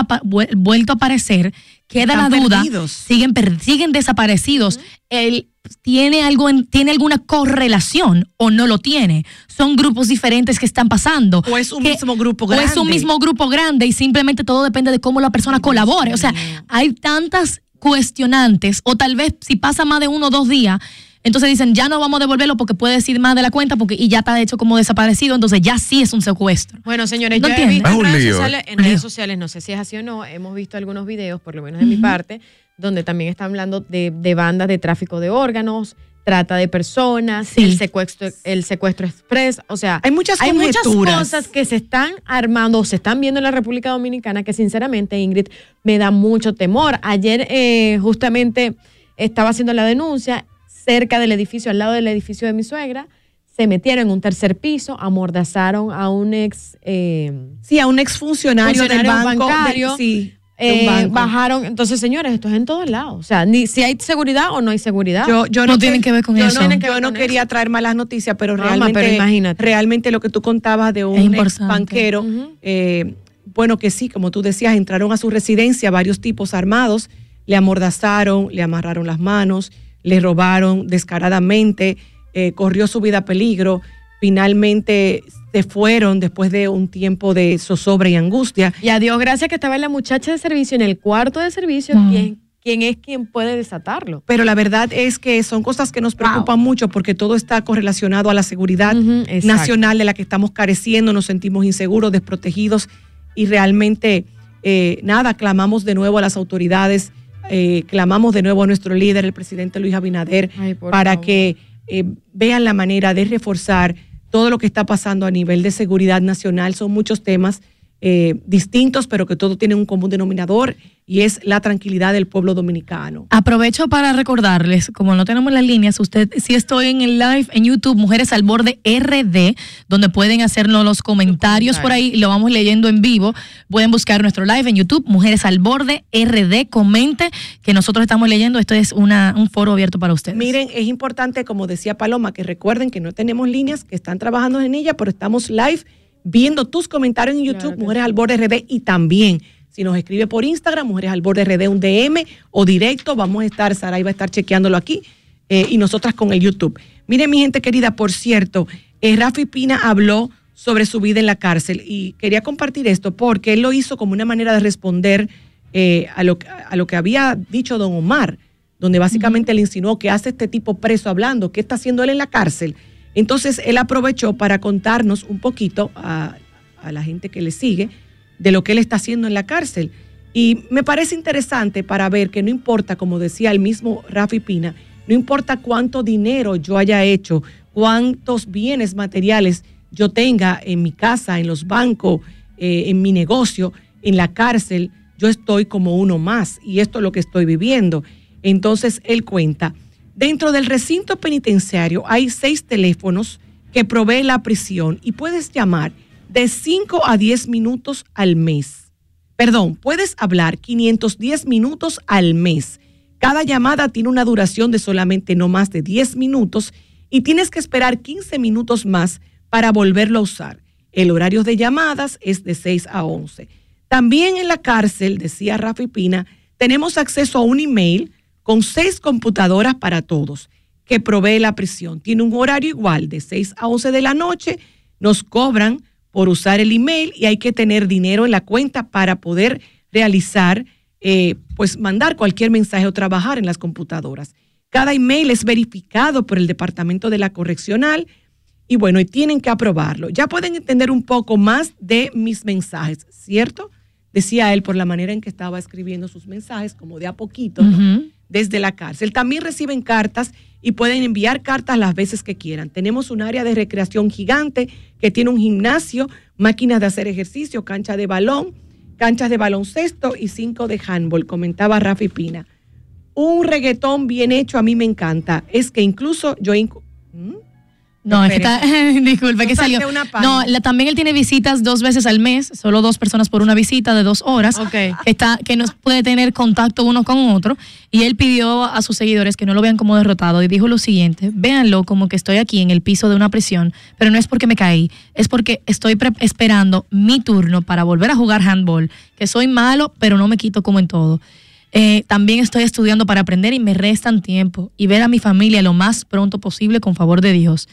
vuelto a aparecer, queda Están la duda, perdidos. siguen, per- siguen desaparecidos. Él tiene algo en- tiene alguna correlación o no lo tiene. Son grupos diferentes que están pasando. O es un Que- mismo grupo O es un grande. mismo grupo grande y simplemente todo depende de cómo la persona colabore. O sea, hay tantas cuestionantes o tal vez si pasa más de uno o dos días, entonces dicen ya no vamos a devolverlo porque puede decir más de la cuenta porque y ya está hecho como desaparecido, entonces ya sí es un secuestro. Bueno, señores, ¿No yo he visto en, redes lío, sociales, ¿eh? en redes sociales, no sé si es así o no, hemos visto algunos videos, por lo menos de mi parte, donde también están hablando de, de bandas de tráfico de órganos, trata de personas, el secuestro, el secuestro express, o sea, Hay muchas hay muchas cosas que se están armando o se están viendo en la República Dominicana que sinceramente, Ingrid, me da mucho temor. Ayer eh, justamente estaba haciendo la denuncia cerca del edificio, al lado del edificio de mi suegra, se metieron en un tercer piso, amordazaron a un ex... eh, Sí, a un exfuncionario del funcionario banco. bancario, del- sí, eh, banco. bajaron. Entonces, señores, esto es en todos lados. O sea, ni si hay seguridad o no hay seguridad. Yo, yo no, tienen que ver con yo eso. No, yo ver no con quería traer malas noticias, pero realmente, pero imagínate. realmente lo que tú contabas de un ex banquero, eh, bueno, que sí, como tú decías, entraron a su residencia varios tipos armados, le amordazaron, le amarraron las manos, le robaron descaradamente, eh, corrió su vida a peligro, finalmente se fueron después de un tiempo de zozobra y angustia. Y a Dios gracias que estaba la muchacha de servicio en el cuarto de servicio, quien, quien es quien puede desatarlo. Pero la verdad es que son cosas que nos preocupan mucho porque todo está correlacionado a la seguridad nacional de la que estamos careciendo, nos sentimos inseguros, desprotegidos y realmente eh, nada, clamamos de nuevo a las autoridades, eh, clamamos de nuevo a nuestro líder, el presidente Luis Abinader, para favor. que eh, vean la manera de reforzar todo lo que está pasando a nivel de seguridad nacional. Son muchos temas eh, distintos, pero que todo tiene un común denominador y es la tranquilidad del pueblo dominicano. Aprovecho para recordarles, como no tenemos las líneas, usted sí estoy en el live en YouTube, Mujeres al Borde RD, donde pueden hacernos los comentarios por ahí, lo vamos leyendo en vivo. Pueden buscar nuestro live en YouTube, Mujeres al Borde RD, comente que nosotros estamos leyendo. Esto es una, un foro abierto para ustedes. Miren, es importante, como decía Paloma, que recuerden que no tenemos líneas, que están trabajando en ella, pero estamos live viendo tus comentarios en YouTube, Mujeres al Borde RD, y también si nos escribe por Instagram, Mujeres al Borde RD, un DM o directo, vamos a estar, Saray va a estar chequeándolo aquí, eh, y nosotras con el YouTube. Miren, mi gente querida, por cierto, eh, Rafi Pina habló sobre su vida en la cárcel y quería compartir esto porque él lo hizo como una manera de responder eh, a, lo, a lo que había dicho don Omar, donde básicamente le insinuó que hace este tipo preso hablando, qué está haciendo él en la cárcel. Entonces él aprovechó para contarnos un poquito a, la gente que le sigue de lo que él está haciendo en la cárcel. Y me parece interesante para ver que no importa, como decía el mismo Rafi Pina, no importa cuánto dinero yo haya hecho, cuántos bienes materiales yo tenga en mi casa, en los bancos, eh, en mi negocio, en la cárcel, yo estoy como uno más y esto es lo que estoy viviendo. Entonces él cuenta, dentro del recinto penitenciario hay seis teléfonos que provee la prisión y puedes llamar de 5 a 10 minutos al mes. Perdón, puedes hablar 510 minutos al mes. Cada llamada tiene una duración de solamente no más de 10 minutos y tienes que esperar 15 minutos más para volverlo a usar. El horario de llamadas es de 6 a 11. También en la cárcel, decía Rafi Pina, tenemos acceso a un email con seis computadoras para todos que provee la prisión. Tiene un horario igual de 6 a 11 de la noche. Nos cobran por usar el email y hay que tener dinero en la cuenta para poder realizar, eh, pues mandar cualquier mensaje o trabajar en las computadoras. Cada email es verificado por el Departamento de la Correccional y bueno, y tienen que aprobarlo. Ya pueden entender un poco más de mis mensajes, ¿cierto? Decía él por la manera en que estaba escribiendo sus mensajes, como de a poquito. Desde la cárcel. También reciben cartas y pueden enviar cartas las veces que quieran. Tenemos un área de recreación gigante que tiene un gimnasio, máquinas de hacer ejercicio, cancha de balón, canchas de baloncesto y cinco de handball, comentaba Rafi Pina. Un reggaetón bien hecho a mí me encanta. Es que incluso yo... ¿Mm? No, es que está, disculpe, que salió. una. No, la- también él tiene visitas dos veces al mes, solo dos personas por una visita de dos horas, que está, que no puede tener contacto uno con otro. Y él pidió a sus seguidores que no lo vean como derrotado y dijo lo siguiente: véanlo como que estoy aquí en el piso de una prisión, pero no es porque me caí, es porque estoy pre- esperando mi turno para volver a jugar handball, que soy malo, pero no me quito como en todo. Eh, también estoy estudiando para aprender y me restan tiempo y ver a mi familia lo más pronto posible con favor de Dios.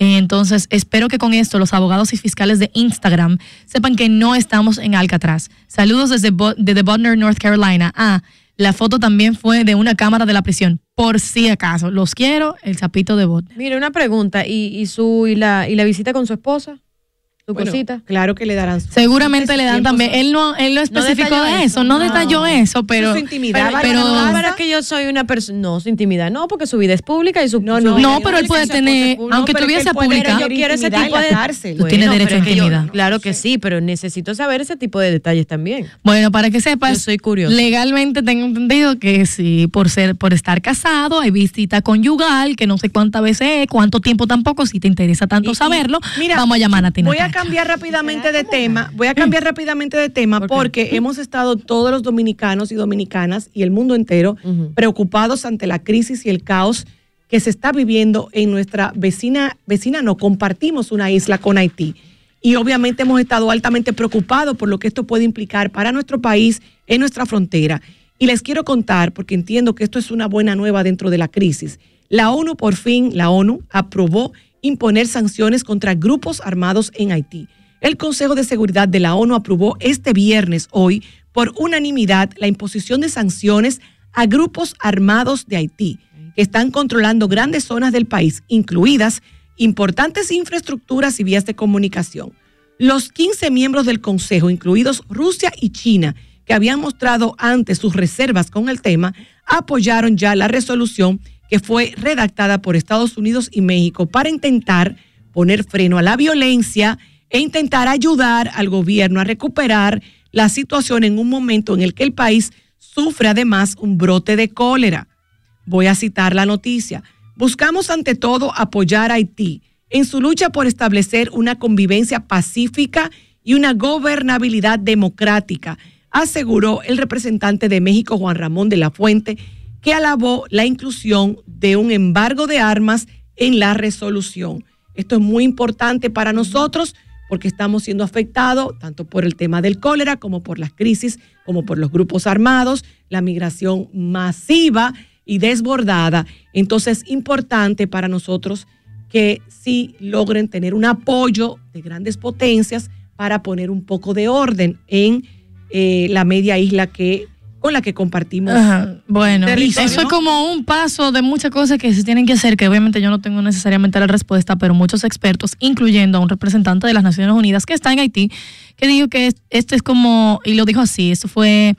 Entonces, espero que con esto los abogados y fiscales de Instagram sepan que no estamos en Alcatraz. Saludos desde, Bo- desde Butner, North Carolina. Ah, la foto también fue de una cámara de la prisión, por si acaso. Los quiero, el sapito de Butner. Mire, una pregunta. ¿Y, y su, y, la, ¿Y la visita con su esposa? ¿Su Bueno, cosita? Claro que le darán. su- Seguramente le dan también. Él no, él no especificó detalló de eso, eso. no, No. detalló eso, pero. Su intimidad, Pero, pero- pero no para que yo soy una persona. No, su intimidad no, porque su vida es pública y su. No, no, vida No, pero él puede tener, aunque No, que él puede pública. Yo quiero ese tipo de. cárcel. Tú tienes derecho a yo- intimidad. claro que sí, pero necesito saber ese tipo de detalles también. Bueno, para que sepas, Yo soy curiosa. legalmente tengo entendido que si por ser, por estar casado, hay visita conyugal, que no sé cuántas veces es, cuánto tiempo tampoco, si te interesa tanto saberlo, Mira, vamos a llamar a Tina. Voy a cambiar rápidamente de tema. Voy a cambiar rápidamente de tema porque hemos estado todos los dominicanos y dominicanas y el mundo entero preocupados ante la crisis y el caos que se está viviendo en nuestra vecina, vecina no, compartimos una isla con Haití. Y obviamente hemos estado altamente preocupados por lo que esto puede implicar para nuestro país en nuestra frontera. Y les quiero contar, porque entiendo que esto es una buena nueva dentro de la crisis. La ONU, por fin, la ONU aprobó imponer sanciones contra grupos armados en Haití. El Consejo de Seguridad de la ONU aprobó este viernes, hoy, por unanimidad, la imposición de sanciones a grupos armados de Haití, que están controlando grandes zonas del país, incluidas importantes infraestructuras y vías de comunicación. Los 15 miembros del Consejo, incluidos Rusia y China, que habían mostrado antes sus reservas con el tema, apoyaron ya la resolución que fue redactada por Estados Unidos y México para intentar poner freno a la violencia e intentar ayudar al gobierno a recuperar la situación en un momento en el que el país sufre además un brote de cólera. Voy a citar la noticia. Buscamos ante todo apoyar a Haití en su lucha por establecer una convivencia pacífica y una gobernabilidad democrática, aseguró el representante de México, Juan Ramón de la Fuente, que alabó la inclusión de un embargo de armas en la resolución. Esto es muy importante para nosotros porque estamos siendo afectados tanto por el tema del cólera como por las crisis, como por los grupos armados, la migración masiva y desbordada. Entonces, importante para nosotros que sí logren tener un apoyo de grandes potencias para poner un poco de orden en eh, la media isla que con la que compartimos. Ajá, Bueno, eso es como un paso de muchas cosas que se tienen que hacer, que obviamente yo no tengo necesariamente la respuesta, pero muchos expertos, incluyendo a un representante de las Naciones Unidas que está en Haití, que dijo que es- esto es como, y lo dijo así, esto fue,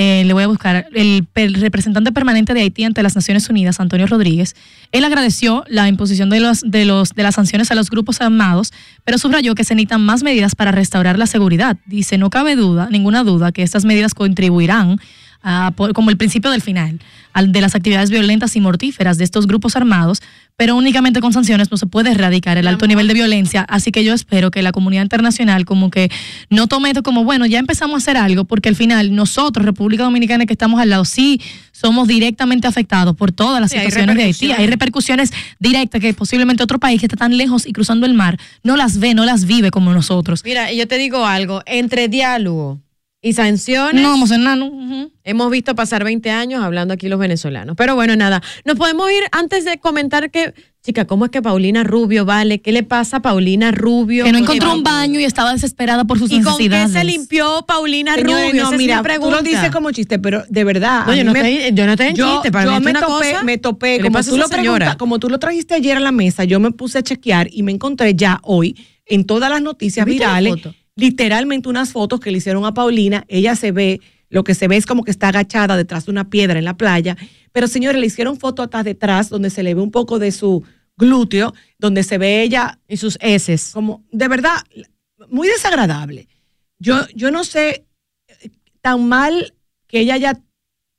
eh, le voy a buscar, el, representante permanente de Haití ante las Naciones Unidas, Antonio Rodríguez, él agradeció la imposición de, los, de, los, de las sanciones a los grupos armados, pero subrayó que se necesitan más medidas para restaurar la seguridad. Dice, no cabe duda, ninguna duda, que estas medidas contribuirán a, como el principio del final, al de las actividades violentas y mortíferas de estos grupos armados, pero únicamente con sanciones no se puede erradicar el alto nivel de violencia, así que yo espero que la comunidad internacional como que no tome esto como, bueno, ya empezamos a hacer algo, porque al final nosotros, República Dominicana, que estamos al lado, sí somos directamente afectados por todas las Sí, situaciones de Haití, hay repercusiones directas que posiblemente otro país que está tan lejos y cruzando el mar no las ve, no las vive como nosotros. Mira, y yo te digo algo, entre diálogo y sanciones. No vamos a. Hemos visto pasar 20 años hablando aquí los venezolanos. Pero bueno, nada. Nos podemos ir antes de comentar que, chica, ¿cómo es que Paulina Rubio vale? ¿Qué le pasa a Paulina Rubio? Que no encontró un baño y estaba desesperada por sus ¿Y con qué se limpió Paulina Rubio? no, Esa es mira, mi tú lo dices como chiste, pero de verdad. No, yo no me- estoy- yo no estoy en yo- chiste, para yo me es una topé, cosa. me topé, ¿Qué le como tú, lo pregunta- como tú lo trajiste ayer a la mesa, yo me puse a chequear y me encontré ya hoy en todas las noticias ¿Viste la virales? Literalmente unas fotos que le hicieron a Paulina. Ella se ve, lo que se ve es como que está agachada detrás de una piedra en la playa. Pero señores, le hicieron foto atrás detrás donde se le ve un poco de su glúteo, donde se ve ella. Y sus heces. Como, de verdad, muy desagradable. Yo, yo no sé tan mal que ella haya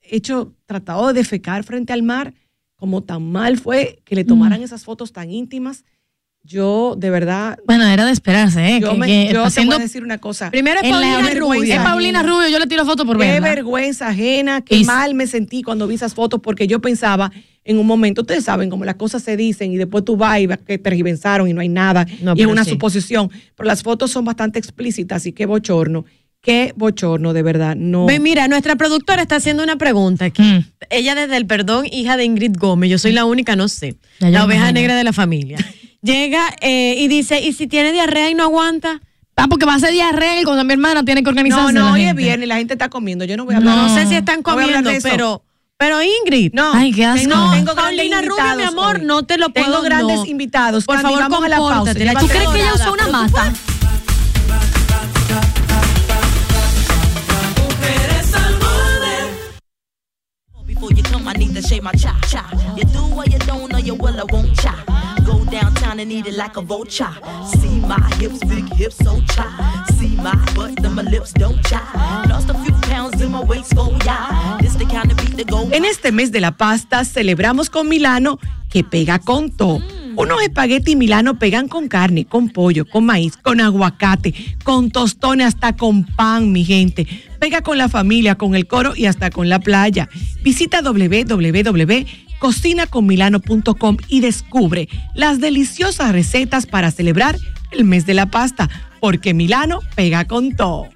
hecho, tratado de defecar frente al mar, como tan mal fue que le tomaran esas fotos tan íntimas. Yo, de verdad. Bueno, era de esperarse, ¿eh? Yo, que- me- que yo te haciendo- voy a decir una cosa. Primero es Paulina Rubio. Es Paulina. Rubio, yo le tiro foto por Qué verla. vergüenza ajena, qué Y- mal me sentí cuando vi esas fotos porque yo pensaba en un momento, ustedes saben cómo las cosas se dicen y después tú vas y que tergiversaron y no hay nada No, y es una sí. suposición, pero las fotos son bastante explícitas y qué bochorno, qué bochorno de verdad, no. Ve, mira, nuestra productora está haciendo una pregunta aquí. Mm. Ella desde el perdón, hija de Ingrid Gómez, yo soy la única, no sé, Ya, la oveja imagino. negra de la familia. Llega eh, y dice, ¿y si tiene diarrea y no aguanta? Ah, porque va a ser diarrea y cuando mi hermana tiene que organizarse. no, no, la hoy es viernes y la gente está comiendo, yo no voy a hablar. No, sé si están comiendo, pero, pero Ingrid. No, Ay, qué asco. No, tengo Paulina Rubio, mi amor, hoy. no te lo puedo, Tengo grandes no. invitados. Por Candy, favor, vamos a la pausa. ¿Tú crees que ella usó una mata? Before you come, I need to shave my cha cha. You do or you don't, or you will or won't cha. Downtown and eat it like a vulture. See my hips, big hips, so cha. See my butt, then my lips don't cha. Lost a few pounds in my waist, go yeah. This the kind of beat that go. En este mes de la pasta celebramos con Milano que pega con todo. Unos espagueti Milano pegan con carne, con pollo, con maíz, con aguacate, con tostones, hasta con pan, mi gente. Pega con la familia, con el coro y hasta con la playa. Visita www.cocinaconmilano.com y descubre las deliciosas recetas para celebrar el mes de la pasta, porque Milano pega con todo.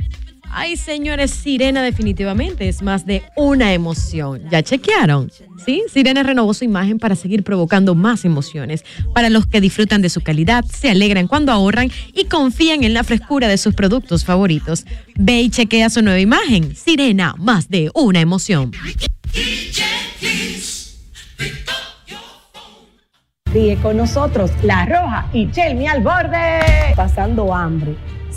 Ay, señores, Sirena definitivamente es más de una emoción. ¿Ya chequearon? Sí, Sirena renovó su imagen para seguir provocando más emociones. Para los que disfrutan de su calidad, se alegran cuando ahorran y confían en la frescura de sus productos favoritos. Ve y chequea su nueva imagen. Sirena, más de una emoción. Sigue con nosotros La Roja y Chelmi al borde. Pasando hambre,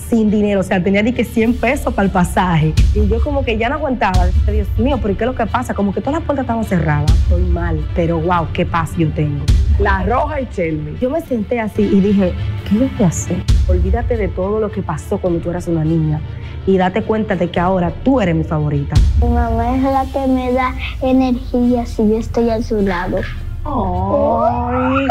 sin dinero. O sea, tenía ni que 100 pesos para el pasaje. Y yo como que ya no aguantaba. Dije, Dios mío, ¿pero ¿y qué es lo que pasa? Como que todas las puertas estaban cerradas. Estoy mal, pero wow, qué paz yo tengo. La Roja y Chelmi. Yo me senté así y dije, ¿qué yo te hacer? Olvídate de todo lo que pasó cuando tú eras una niña. Y date cuenta de que ahora tú eres mi favorita. Mi mamá es la que me da energía si yo estoy a su lado. Ay.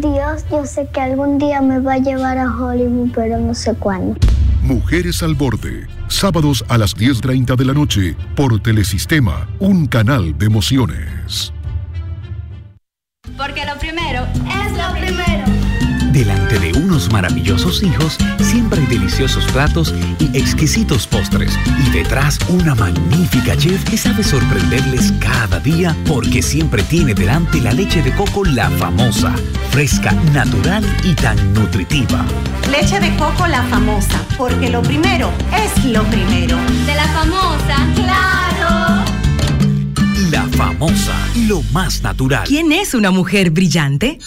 Dios, yo sé que algún día me va a llevar a Hollywood, pero no sé cuándo. Mujeres al borde, sábados a las 10.30 de la noche por Telesistema, un canal de emociones. Porque lo primero es lo primero. Delante de unos maravillosos hijos, siempre hay deliciosos platos y exquisitos postres. Y detrás una magnífica chef que sabe sorprenderles cada día porque siempre tiene delante la leche de coco la famosa, fresca, natural y tan nutritiva. Leche de coco la famosa, porque lo primero es lo primero. De la famosa, claro. Famosa, lo más natural. ¿Quién es una mujer brillante?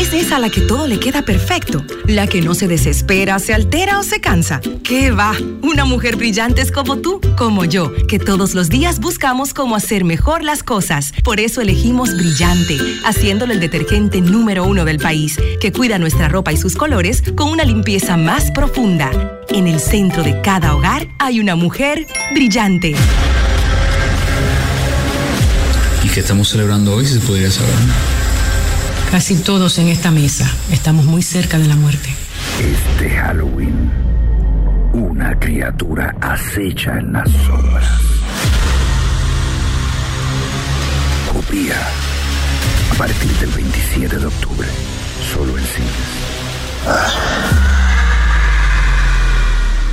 Es esa a la que todo le queda perfecto, la que no se desespera, se altera o se cansa. ¿Qué va? Una mujer brillante es como tú, como yo, que todos los días buscamos cómo hacer mejor las cosas. Por eso elegimos Brillante, haciéndolo el detergente número uno del país, que cuida nuestra ropa y sus colores con una limpieza más profunda. En el centro de cada hogar hay una mujer brillante. ¿Y qué estamos celebrando hoy, si se podría saber? Casi todos en esta mesa estamos muy cerca de la muerte. Este Halloween, una criatura acecha en las sombras. Copia. A partir del 27 de octubre, solo en cines.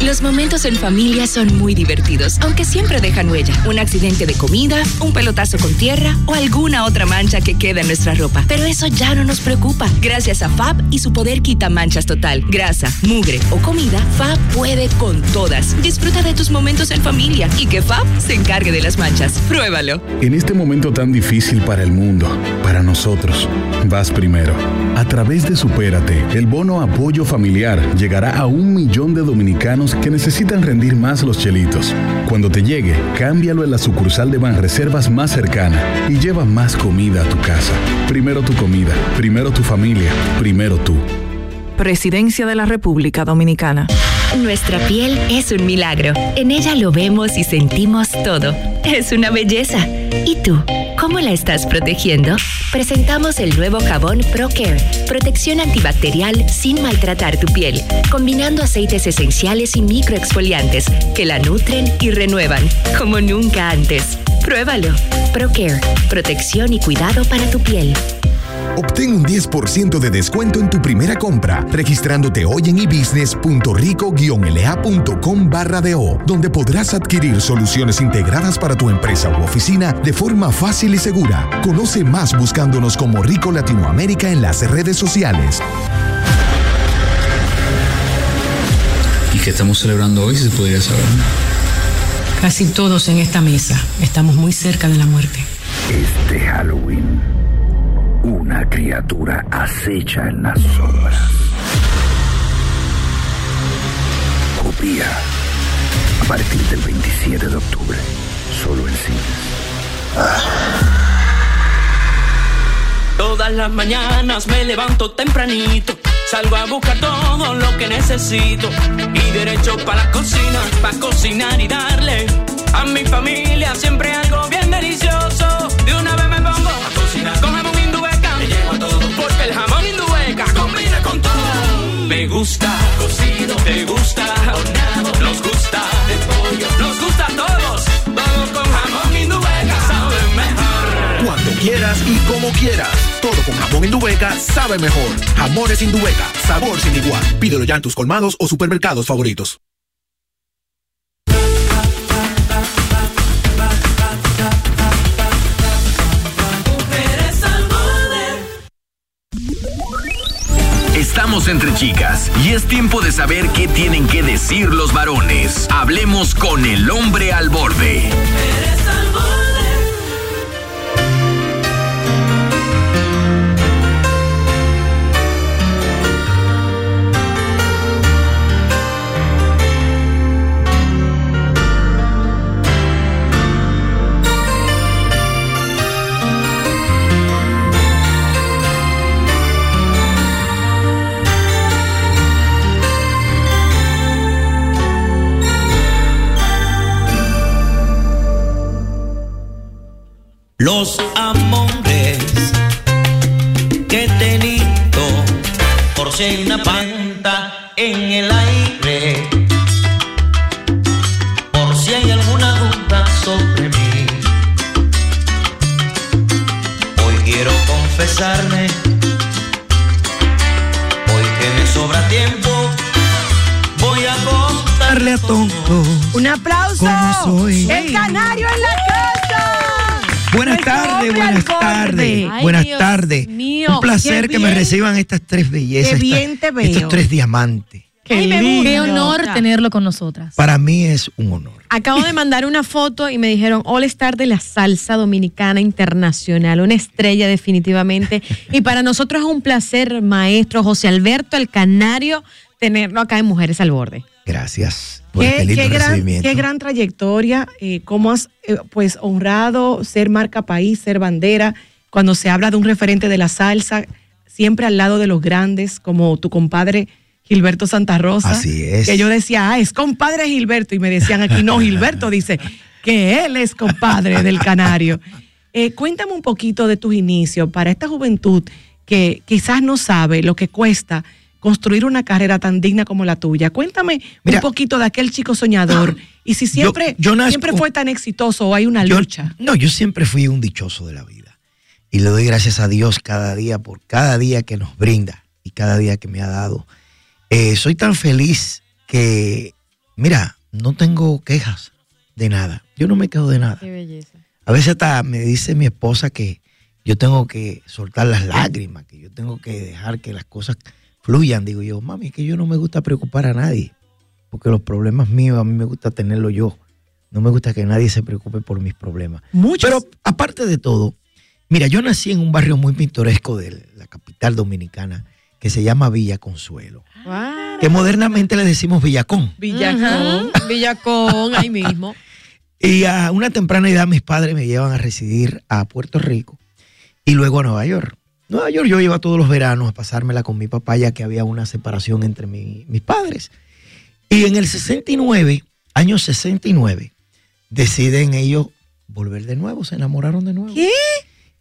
Los momentos en familia son muy divertidos, aunque siempre dejan huella. Un accidente de comida, un pelotazo con tierra o alguna otra mancha que queda en nuestra ropa. Pero eso ya no nos preocupa. Gracias a Fab y su poder quita manchas total. Grasa, mugre o comida, Fab puede con todas. Disfruta de tus momentos en familia y que Fab se encargue de las manchas. Pruébalo. En este momento tan difícil para el mundo, para nosotros, vas primero. A través de Supérate, el bono apoyo familiar llegará a un millón de dominicanos que necesitan rendir más los chelitos. Cuando te llegue, cámbialo en la sucursal de Banreservas más cercana y lleva más comida a tu casa. Primero tu comida, primero tu familia, primero tú. Presidencia de la República Dominicana. Nuestra piel es un milagro. En ella lo vemos y sentimos todo. Es una belleza. ¿Y tú? ¿cómo la estás protegiendo? Presentamos el nuevo jabón ProCare, protección antibacterial sin maltratar tu piel, combinando aceites esenciales y microexfoliantes que la nutren y renuevan como nunca antes. Pruébalo. ProCare, protección y cuidado para tu piel. Obtén un 10% de descuento en tu primera compra registrándote hoy en ebusiness.rico-la.com barra de o, donde podrás adquirir soluciones integradas para tu empresa u oficina de forma fácil y segura. Conoce más buscándonos como Rico Latinoamérica en las redes sociales. ¿Y qué estamos celebrando hoy, si se podría saber? Casi todos en esta mesa estamos muy cerca de la muerte. Este Halloween, una criatura acecha en las sombras. Copia. A partir del 27 de octubre, solo en cines. Todas las mañanas me levanto tempranito, salgo a buscar todo lo que necesito y derecho para la cocina, para cocinar y darle a mi familia siempre algo bien delicioso. De una vez me pongo gusta cocido, te gusta horneado, nos gusta de pollo, nos gusta a todos, todo con jamón indubeca sabe mejor. Cuando quieras y como quieras. Todo con jamón Indubeca sabe mejor. Jamones Indubeca, sabor sin igual. Pídelo ya en tus colmados o supermercados favoritos. Estamos entre chicas y es tiempo de saber qué tienen que decir los varones. Hablemos con el hombre al borde. Los amores que he tenido por si hay una panta en el aire, por si hay alguna duda sobre mí. Hoy quiero confesarme, hoy que me sobra tiempo, voy a contarle a todos. Un aplauso. El canario en la. Buenas tardes, buenas tardes, buenas Dios tardes. mío, Un placer que me reciban estas tres bellezas. Bien te veo. Estos tres diamantes. Qué, Ay, me lindo. gusta. Qué honor tenerlo con nosotras. Para mí es un honor. Acabo de mandar una foto y me dijeron All Star de la salsa dominicana internacional, una estrella definitivamente. Y para nosotros es un placer, maestro José Alberto el Canario, tenerlo acá en Mujeres al Borde. Gracias por este Qué, lindo qué gran, recibimiento. qué gran trayectoria, eh, cómo has eh, pues honrado ser marca país, ser bandera, cuando se habla de un referente de la salsa, siempre al lado de los grandes, como tu compadre Gilberto Santa Rosa. Así es. Que yo decía, ah, es compadre Gilberto, y me decían aquí, no, Gilberto dice que él es compadre del Canario. Eh, cuéntame un poquito de tus inicios para esta juventud que quizás no sabe lo que cuesta construir una carrera tan digna como la tuya. Cuéntame un poquito de aquel chico soñador y si siempre, yo nazco- siempre fue tan exitoso o hay una Yo- lucha. No, yo siempre fui un dichoso de la vida. Y le doy gracias a Dios cada día por cada día que nos brinda y cada día que me ha dado. Eh, soy tan feliz que, mira, no tengo quejas de nada. Yo no me quejo de nada. Qué belleza. A veces hasta me dice mi esposa que yo tengo que soltar las lágrimas, que yo tengo que dejar que las cosas fluyan. Digo yo, mami, que yo no me gusta preocupar a nadie, porque los problemas míos a mí me gusta tenerlos yo. No me gusta que nadie se preocupe por mis problemas. Pero aparte de todo, mira, yo nací en un barrio muy pintoresco de la capital dominicana que se llama Villa Consuelo, que modernamente le decimos Villacón. Villacón. Villacón, ahí mismo. Y a una temprana edad mis padres me llevan a residir a Puerto Rico y luego a Nueva York. Nueva York yo iba todos los veranos a pasármela con mi papá ya que había una separación entre mi- mis padres. Y en el 69, año 69, deciden ellos volver de nuevo, se enamoraron de nuevo. ¿Qué?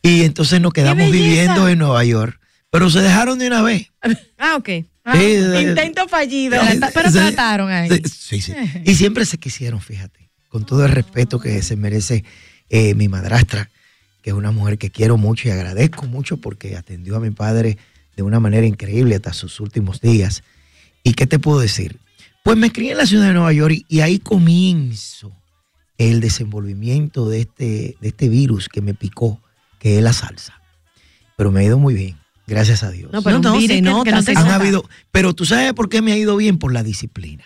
Y entonces nos quedamos viviendo en Nueva York. Pero se dejaron de una vez. Ah, ok. Ah, Sí, intento fallido. Pero Sí. trataron ahí. Sí, sí. Y siempre se quisieron, fíjate, con todo el respeto que se merece eh, mi madrastra, que es una mujer que quiero mucho y agradezco mucho porque atendió a mi padre de una manera increíble hasta sus últimos días. ¿Y qué te puedo decir? Pues me crié en la ciudad de Nueva York y, y ahí comienzo el desenvolvimiento de este, de este virus que me picó, que es la salsa. Pero me ha ido muy bien, gracias a Dios. No, pero No, no, mire se que- nota, que no Han habido, pero tú sabes por qué me ha ido bien por la disciplina.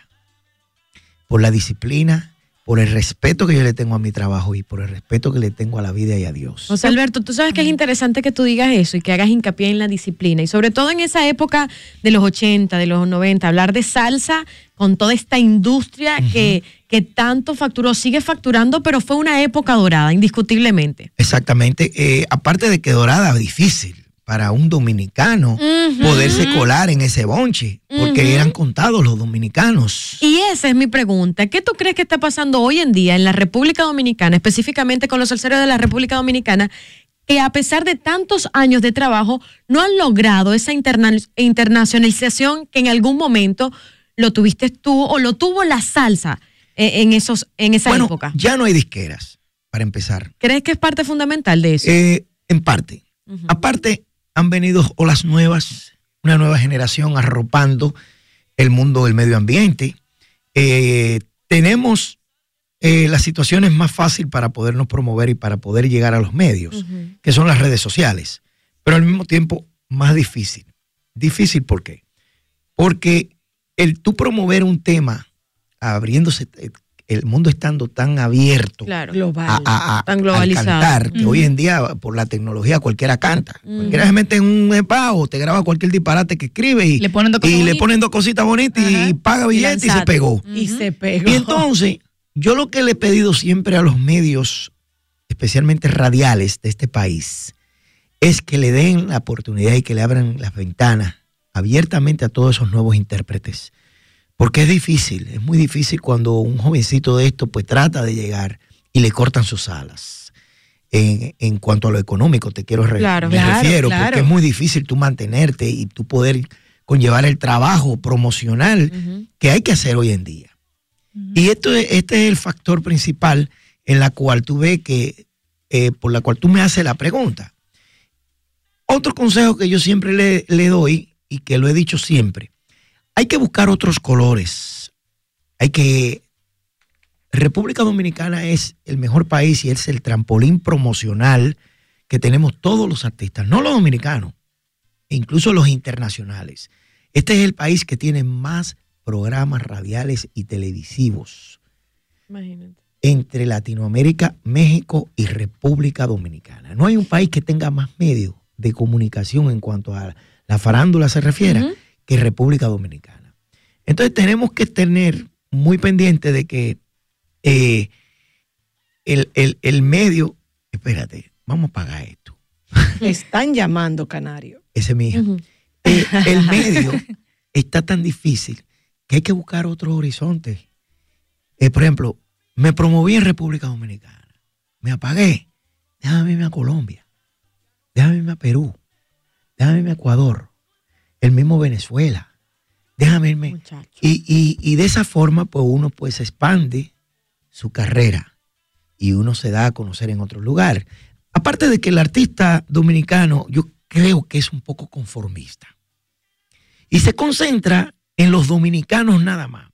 Por la disciplina, por el respeto que yo le tengo a mi trabajo y por el respeto que le tengo a la vida y a Dios. José Alberto, tú sabes que es interesante que tú digas eso y que hagas hincapié en la disciplina. Y sobre todo en esa época de los 80, de los 90, hablar de salsa con toda esta industria que, que tanto facturó, sigue facturando, pero fue una época dorada, indiscutiblemente. Exactamente. Eh, aparte de que Dorada, difícil para un dominicano poderse colar en ese bonche, porque eran contados los dominicanos. Y esa es mi pregunta. ¿Qué tú crees que está pasando hoy en día en la República Dominicana, específicamente con los salseros de la República Dominicana, que a pesar de tantos años de trabajo no han logrado esa interna- internacionalización que en algún momento lo tuviste tú o lo tuvo la salsa eh, en, esos, en esa Bueno, época? ya no hay disqueras, para empezar. ¿Crees que es parte fundamental de eso? Eh, en parte. Aparte, han venido olas nuevas, una nueva generación arropando el mundo del medio ambiente. Eh, tenemos eh, las situaciones más fáciles para podernos promover y para poder llegar a los medios, que son las redes sociales, pero al mismo tiempo más difícil. Difícil, ¿por qué? Porque el tú promover un tema abriéndose, eh, el mundo estando tan abierto Claro. Global. a, a- a- Tan al globalizado. cantar, que hoy en día por la tecnología cualquiera canta. Ujú. Cualquiera se mete en un spa o te graba cualquier disparate que escribe y Le ponen dos cosas y le bonitas. ponen dos cositas bonitas y paga billete y, se pegó. Y se pegó. Y entonces, yo lo que le he pedido siempre a los medios, especialmente radiales de este país, es que le den la oportunidad y que le abran las ventanas abiertamente a todos esos nuevos intérpretes. Porque es difícil, es muy difícil cuando un jovencito de esto pues trata de llegar y le cortan sus alas. En, en cuanto a lo económico, te quiero re- Claro, me claro, refiero, claro. porque es muy difícil tú mantenerte y tú poder conllevar el trabajo promocional que hay que hacer hoy en día. Y esto es- este es el factor principal en la cual tú ves que, eh, por la cual tú me haces la pregunta. Otro consejo que yo siempre le, le doy y que lo he dicho siempre, hay que buscar otros colores. Hay que... República Dominicana es el mejor país y es el trampolín promocional que tenemos todos los artistas, no los dominicanos, e incluso los internacionales. Este es el país que tiene más programas radiales y televisivos Imagínate. entre Latinoamérica, México y República Dominicana. No hay un país que tenga más medios de comunicación en cuanto a la farándula se refiere. Que República Dominicana. Entonces tenemos que tener muy pendiente de que eh, el, el- el medio, espérate, vamos a pagar esto. Están llamando, Canario. Ese es mi hija. Eh, el medio está tan difícil que hay que buscar otros horizontes. Eh, por ejemplo, me promoví en República Dominicana, me apagué, déjame irme a Colombia, déjame irme a Perú, déjame irme a Ecuador, el mismo Venezuela, déjame irme. Y, y- y de esa forma, pues uno pues expande su carrera y uno se da a conocer en otro lugar. Aparte de que el artista dominicano, yo creo que es un poco conformista. Y se concentra en los dominicanos nada más.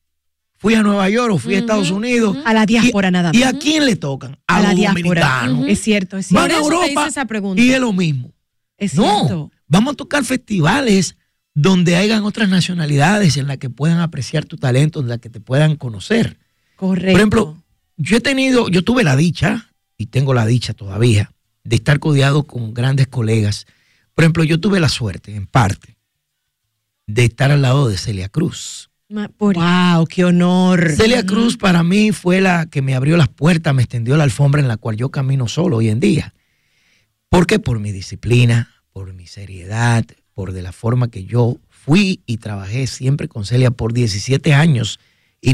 Fui a Nueva York o fui a Estados Unidos. A la diáspora nada más. ¿Y a quién le tocan? A, A la los diáspora. Ujú. Es cierto, es Van cierto. a eso te Europa hice esa pregunta. y es lo mismo. Es no, cierto. vamos a tocar festivales donde hayan otras nacionalidades en las que puedan apreciar tu talento, en las que te puedan conocer. Correcto. Por ejemplo, yo he tenido, yo tuve la dicha, y tengo la dicha todavía, de estar codeado con grandes colegas. Por ejemplo, yo tuve la suerte, en parte, de estar al lado de Celia Cruz. Wow, qué honor. Celia Cruz para mí fue la que me abrió las puertas, me extendió la alfombra en la cual yo camino solo hoy en día. ¿Por qué? Por mi disciplina, por mi seriedad, por de la forma que yo fui y trabajé siempre con Celia por 17 años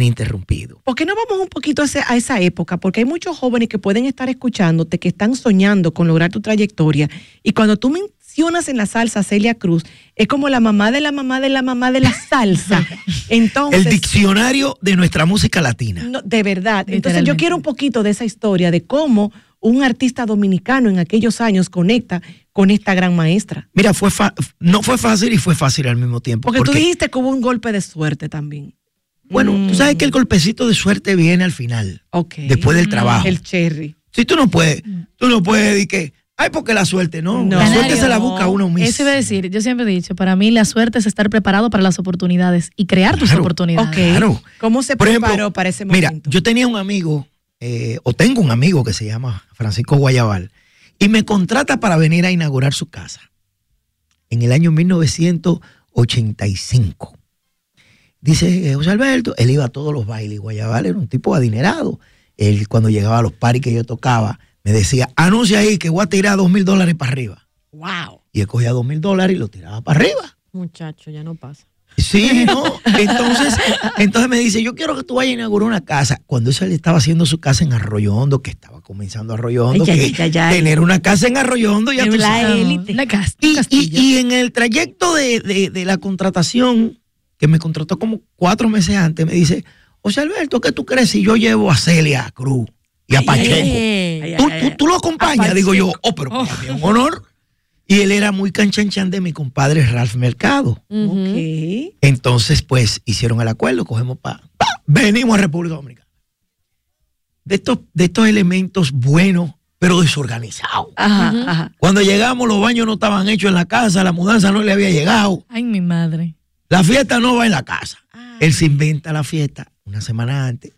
ininterrumpido. ¿Por qué no vamos un poquito a, ese- a esa época? Porque hay muchos jóvenes que pueden estar escuchándote, que están soñando con lograr tu trayectoria. Y cuando tú mencionas en la salsa a Celia Cruz, es como la mamá de la mamá de la mamá de la salsa. Entonces, El diccionario de nuestra música latina. no, de verdad. Entonces yo quiero un poquito de esa historia, de cómo un artista dominicano en aquellos años conecta con esta gran maestra. Mira, fue fa- no fue fácil y fue fácil al mismo tiempo. Porque, tú dijiste que hubo un golpe de suerte también. Bueno, tú sabes que el golpecito de suerte viene al final, Ok. después del trabajo. El cherry. Si tú no puedes, tú no puedes decir que, ay, porque la suerte, no. No. La suerte Canario, se la busca uno mismo. Eso iba a decir, yo siempre he dicho, para mí la suerte es estar preparado para las oportunidades y crear tus oportunidades. Ok. Claro. ¿Cómo se Por ejemplo, preparó para ese Mira, momento? yo tenía un amigo, eh, o tengo un amigo que se llama Francisco Guayabal, y me contrata para venir a inaugurar su casa en el año 1985. Dice José Alberto, él iba a todos los bailes. Guayabal era un tipo adinerado. Él, cuando llegaba a los paris que yo tocaba, me decía: anuncia ahí que voy a tirar dos mil dólares para arriba. Wow. Y él cogía dos mil dólares y lo tiraba para arriba. Muchacho, ya no pasa. Sí, ¿no? Entonces, entonces me dice, yo quiero que tú vayas a inaugurar una casa. Cuando eso él estaba haciendo su casa en Arroyo Hondo, que estaba comenzando Arroyo Hondo, Ay, que ay, ay, ay. tener una casa en Arroyo Hondo ya tú la sabes. élite. Una cas- Y, en el trayecto de, de- de la contratación, que me contrató como cuatro meses antes, me dice, José Alberto, ¿qué tú crees si yo llevo a Celia Cruz y a Pacheco? Ay, ¿Tú, ay, tú- ay. tú lo acompañas? Digo yo, oh, pero para mí es un honor. Y él era muy canchanchan de mi compadre Ralph Mercado. Ok. Entonces, pues, hicieron el acuerdo, cogemos para... venimos a República Dominicana. De estos, de estos elementos buenos, pero desorganizados. Ajá, ajá. Cuando llegamos, los baños no estaban hechos en la casa, la mudanza no le había llegado, Ay, mi madre. la fiesta no va en la casa. Ah. Él se inventa la fiesta una semana antes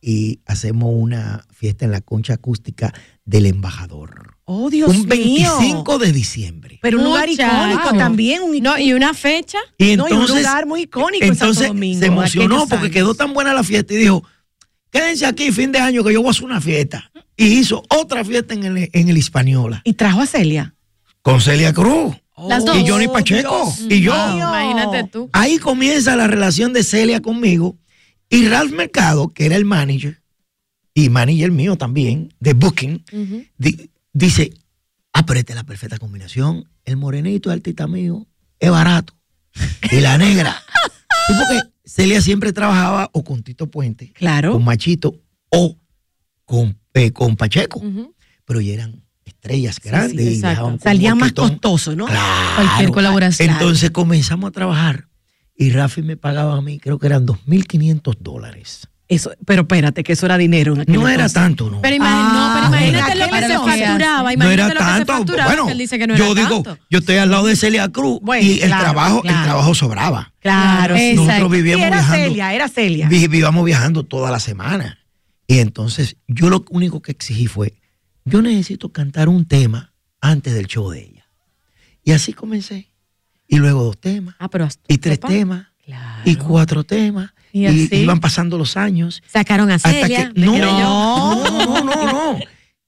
y hacemos una fiesta en la concha acústica del embajador. Oh, Dios un 25 mío. de diciembre. Pero un lugar icónico también. Un No, y una fecha. Y No, y entonces, un lugar muy icónico en entonces Santo Domingo, se emocionó porque años. quedó tan buena la fiesta y dijo, quédense aquí fin de año que yo voy a hacer una fiesta. Y hizo otra fiesta en el, en el Hispaniola Y trajo a Celia. con Celia Cruz Las dos. y Johnny Pacheco y yo. mío. Imagínate tú. Ahí comienza la relación de Celia conmigo y Ralph Mercado, que era el manager y manager mío también, de Booking, di- dice, ah, pero esta es la perfecta combinación. El morenito, el artista mío, es barato. Y la negra. Y porque Celia siempre trabajaba o con Tito Puente, Claro. con Machito, o con, eh, con Pacheco. Pero ya eran estrellas grandes. viajaban con Salía más costoso, ¿no? Claro. Cualquier colaboración. Entonces comenzamos a trabajar y Rafi me pagaba a mí, creo que eran 2.500 dólares. Eso, pero espérate, que eso era dinero en aquel No era tanto, ¿no? Pero, imagi- Ah, no, pero en imagínate lo que se facturaba. no Imagínate era lo que se tanto. facturaba. Bueno, que él dice que no yo era digo, tanto. yo estoy al lado de Celia Cruz Bueno, y el claro, trabajo, claro. el trabajo sobraba. Claro, sí. Nosotros Exacto. vivíamos era viajando. Celia, era Celia. vi- Vivíamos viajando toda la semana. Y entonces yo lo único que exigí fue, yo necesito cantar un tema antes del show de ella. Y así comencé. Y luego dos temas. Ah, pero hasta- Y tres papá. temas. Y cuatro temas. Y Y, así. iban pasando los años. Sacaron a Hasta Celia. que, no, no, no, no, no.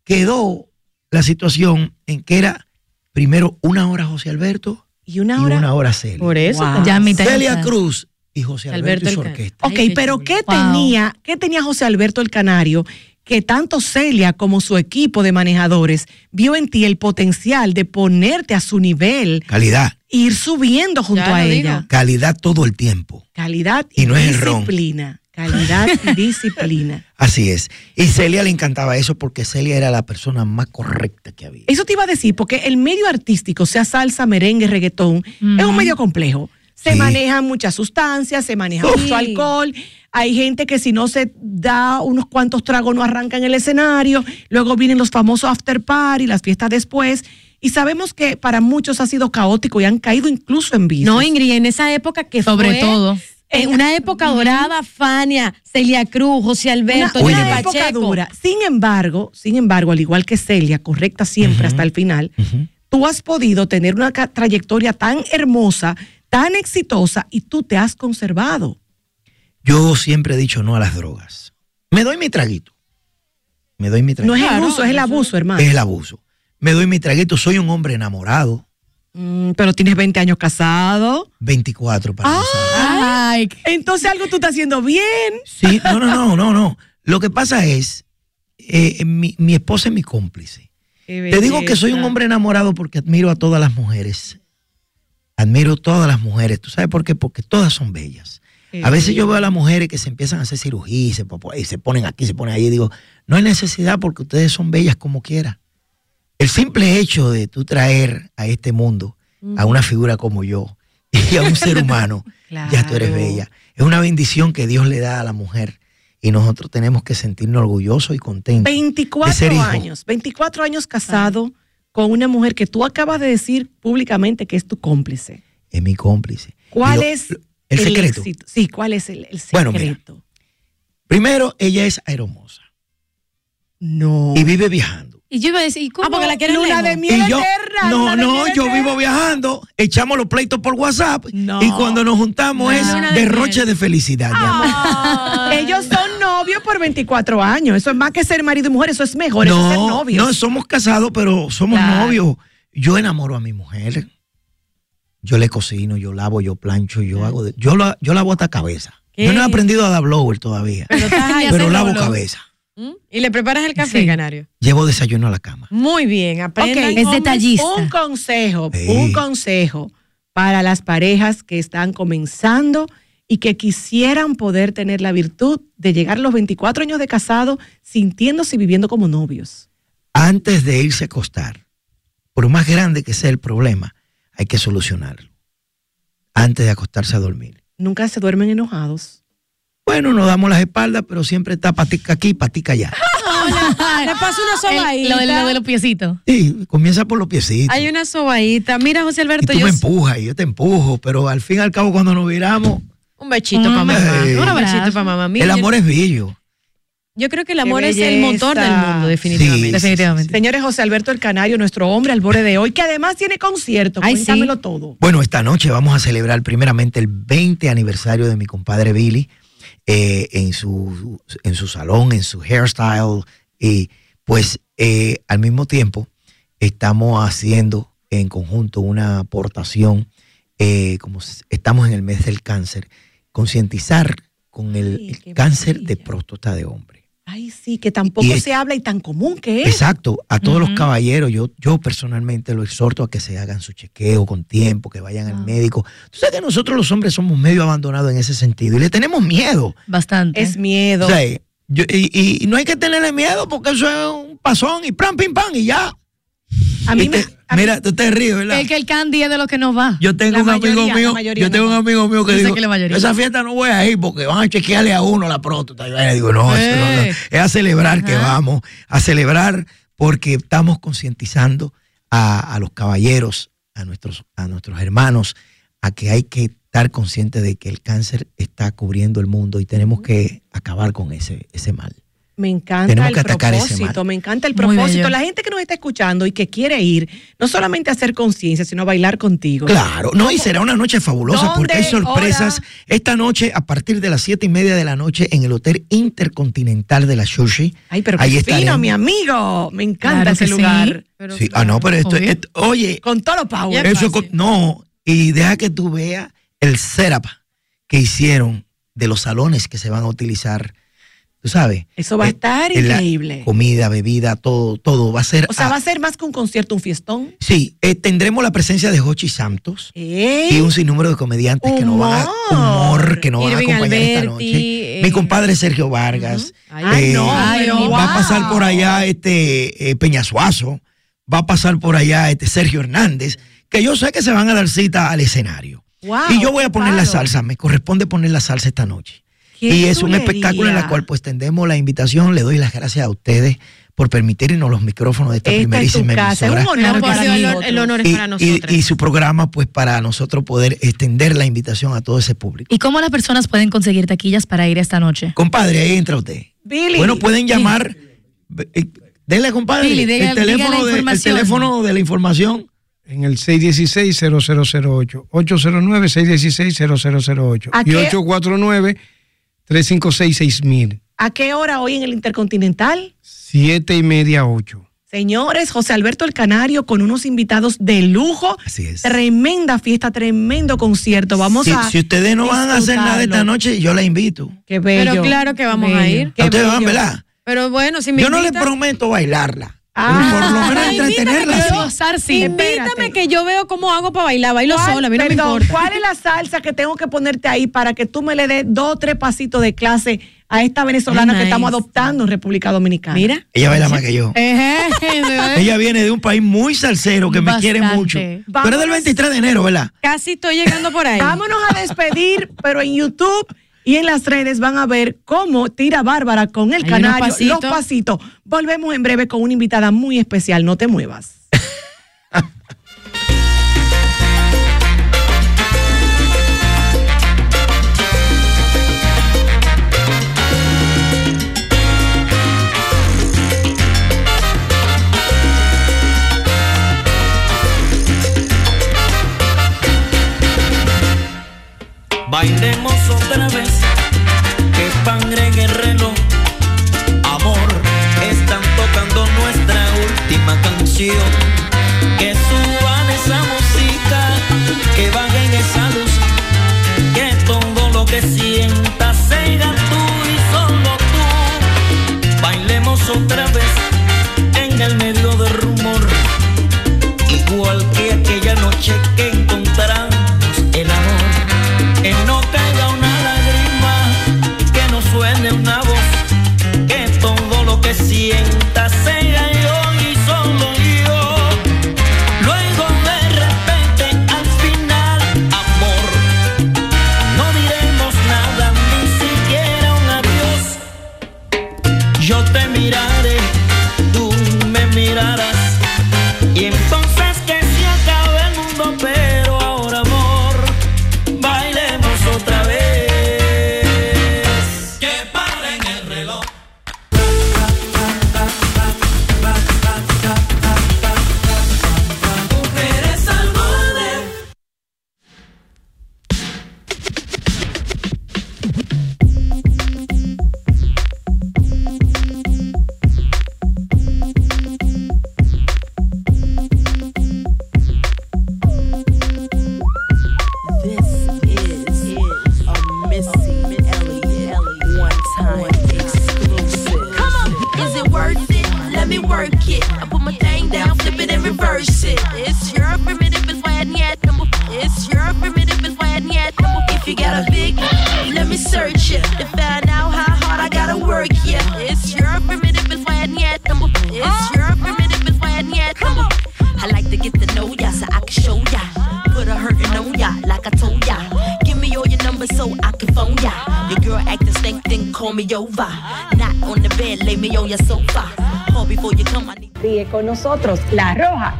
Quedó la situación en que era primero una hora José Alberto Y una y hora. una hora Celia. Por eso. Wow. Ya y Celia. Cruz y José Alberto, y su orquesta. Ok, Ay, pero. ¿qué Wow. tenía, qué tenía José Alberto el Canario que tanto Celia como su equipo de manejadores vio en ti el potencial de ponerte a su nivel, Calidad, ir subiendo junto Ya a ella? digo. calidad todo el tiempo. Calidad y, Y no es el ron. disciplina. Calidad y disciplina. Así es. Y Celia le encantaba eso porque Celia era la persona más correcta que había. Eso te iba a decir, porque el medio artístico, sea salsa, merengue, reggaetón, es un medio complejo. Se Sí. manejan muchas sustancias, se maneja Sí. mucho alcohol. Hay gente que si no se da unos cuantos tragos no arranca en el escenario. Luego vienen los famosos after party, las fiestas después. Y sabemos que para muchos ha sido caótico y han caído incluso en vicios. No, Ingrid, en esa época que Sobre fue, todo. En una época dorada, Fania, Celia Cruz, José Una, Alberto, una Johnny época Pacheco. dura. Sin embargo, sin embargo, al igual que Celia, correcta siempre hasta el final, tú has podido tener una trayectoria tan hermosa, tan exitosa y tú te has conservado. Yo siempre he dicho no a las drogas. Me doy mi traguito. Me doy mi traguito. No es el Claro, uso, es el abuso, hermano. Es el abuso. Me doy mi traguito. Soy un hombre enamorado. Mm, pero tienes 20 años casado. 24 para Ah. Ay, entonces algo tú estás haciendo bien. Sí, no, no, no, no, no. Lo que pasa es, eh, mi, mi esposa es mi cómplice. Te digo que soy un hombre enamorado porque admiro a todas las mujeres. Admiro todas las mujeres. ¿Tú sabes por qué? Porque todas son bellas. A veces yo veo a las mujeres que se empiezan a hacer cirugía y se, popo- y se ponen aquí, se ponen. Y digo, no hay necesidad porque ustedes son bellas como quiera. El simple hecho de tú traer a este mundo a una figura como yo y a un ser humano, ya tú eres bella. Es una bendición que Dios le da a la mujer y nosotros tenemos que sentirnos orgullosos y contentos. de 24 ser hijo. años, 24 años casado con una mujer que tú acabas de decir públicamente que es tu cómplice. Es mi cómplice. ¿Cuál lo- es el secreto? éxito? Sí, ¿cuál es el, el Bueno, secreto? mira. Primero, ella es aeromosa. No. Y vive viajando. Y yo iba a decir, ¿y ¿cómo? Ah, porque la quieren Luna de miel Y yo, eterna, no, luna no, yo eterna. vivo viajando, echamos los pleitos por WhatsApp No. y cuando nos juntamos es derroche de felicidad. amor. Ellos son novios por 24 años. Eso es más que ser marido y mujer, eso es mejor, eso es ser No, novios. no, somos casados, pero somos Claro. novios. Yo enamoro a mi mujer. Yo le cocino, yo lavo, yo plancho, yo hago de- yo la, yo lavo hasta cabeza. Yo no he aprendido a dar blower todavía, Pero lavo blower. cabeza. ¿Mm? Y le preparas el café, Sí. Canario. Llevo desayuno a la cama. Muy bien, aprendan. Es detallista. Un consejo, Sí. un consejo para las parejas que están comenzando y que quisieran poder tener la virtud de llegar a los 24 años de casado sintiéndose y viviendo como novios. Antes de irse a acostar, por más grande que sea el problema, hay que solucionarlo. Antes de acostarse a dormir. Nunca se duermen enojados. Bueno, nos damos las espaldas, pero siempre está patica aquí, patica allá. Le paso una El- sobadita. lo, de, lo de los piecitos. Sí, comienza por los piecitos. Hay una sobadita. Mira, José Y Alberto, tú yo me empujas y yo te empujo, pero al fin y al cabo cuando nos viramos, un bechito para mamá. besito. Un besito para mamá. Mira, el yo- amor es bello. Yo creo que el amor es el motor del mundo, definitivamente. Sí, Definitivamente. Señores, José Alberto El Canario, nuestro hombre al borde de hoy, que además tiene concierto. Ay, sí. Cuéntamelo todo. Bueno, esta noche vamos a celebrar primeramente el 20 aniversario de mi compadre Billy eh, en, su, en su salón, en su hairstyle. Y pues eh, al mismo tiempo estamos haciendo en conjunto una aportación, eh, como estamos en el mes del cáncer, concientizar con el, cáncer de próstata de hombre. Ay, sí, que tampoco Y se habla y tan común que es. Exacto, a todos los caballeros, yo, yo personalmente lo exhorto a que se hagan su chequeo con tiempo, que vayan al Ah. médico. Tú sabes que nosotros los hombres somos medio abandonados en ese sentido y le tenemos miedo. Bastante. Es miedo. O sea, yo- y, y no hay que tenerle miedo porque eso es un pasón y pam, pim, pam y ya. a mí Y me. Mira, tú te ríes, ¿verdad? el que el candy es de los que nos va. Yo tengo La un amigo mayoría, mío, yo tengo no un amigo mío que la mayoría. esa fiesta no voy a ir porque van a chequearle a uno la próstata. Yo le digo, no, eso no, no. Eh. es a celebrar que Ajá. vamos, a celebrar porque estamos concientizando a, a los caballeros, a nuestros, a nuestros hermanos, a que hay que estar conscientes de que el cáncer está cubriendo el mundo y tenemos que acabar con ese, ese mal. Me encanta Tenemos el que atacar ese propósito, me encanta el propósito. La gente que nos está escuchando y que quiere ir, no solamente a hacer conciencia, sino a bailar contigo. Claro, no, y será una noche fabulosa porque hay sorpresas. Esta noche, a partir de las siete y media de la noche, en el Hotel Intercontinental de la Sushi. Ay, pero Ahí qué fino, mi amigo. Me encanta Claro ese que sí. lugar. Pero Sí, ah, no, pero esto, oye, Con todo lo power. Eso, con- no, y deja que tú veas el setup que hicieron de los salones que se van a utilizar. Tú sabes. Eso va a Eh, estar en increíble. Comida, bebida, todo, todo va a ser. O sea, va a ser más que un concierto, un fiestón. Sí, eh, tendremos la presencia de Jochi Santos ¡Ey! y un sinnúmero de comediantes que nos van a Humor. que nos van a acompañar esta noche. eh, Mi compadre Sergio Vargas. Ay, eh, no, ay, no. Va a pasar por allá este Peñasuazo, va a pasar por allá este Sergio Hernández, que yo sé que se van a dar cita al escenario. Wow, y yo voy a poner la salsa, me corresponde poner la salsa esta noche. Y es un espectáculo en el cual pues tendemos la invitación. Le doy las gracias a ustedes por permitirnos los micrófonos de esta, esta primerísima es emisora. Es un honor, claro sí, el, honor es y, para nosotros. Y, su programa, pues, para nosotros poder extender la invitación a todo ese público. ¿Y cómo las personas pueden conseguir taquillas para ir esta noche? Compadre, ahí entra usted. Billy. Bueno, pueden llamar. Eh, Billy. Dele, compadre, el, teléfono de, el teléfono de la información en el 616-0008, 809-616-0008 y 849 356-6000. ¿A qué hora hoy en el Intercontinental? Siete y media, ocho. Señores, José Alberto el Canario con unos invitados de lujo. Así es. Tremenda fiesta, tremendo concierto. Vamos a. Si ustedes no van a hacer nada esta noche, yo la invito. Qué bello. Pero claro que vamos a ir. ustedes van, ¿verdad? Pero bueno, si me Yo no les prometo bailarla. Ah, pero por lo menos entretenerla. invítame, sí. pero gozar, sí. Invítame Espérate. que yo veo cómo hago para bailar. Bailo ¿Cuál- sola, a mí no me perdón, importa. ¿Cuál es la salsa que tengo que ponerte ahí para que tú me le des dos o tres pasitos de clase a esta venezolana que estamos adoptando en República Dominicana? Mira. Ella baila más que yo. Ella viene de un país muy salsero que me quiere mucho. Tú eres del Vámonos. 23 de enero, ¿verdad? Casi estoy llegando por ahí. Vámonos a despedir, pero en YouTube y en las redes van a ver cómo tira Bárbara con el Hay canario los pasitos. Volvemos en breve con una invitada muy especial. No te muevas. Bailemos última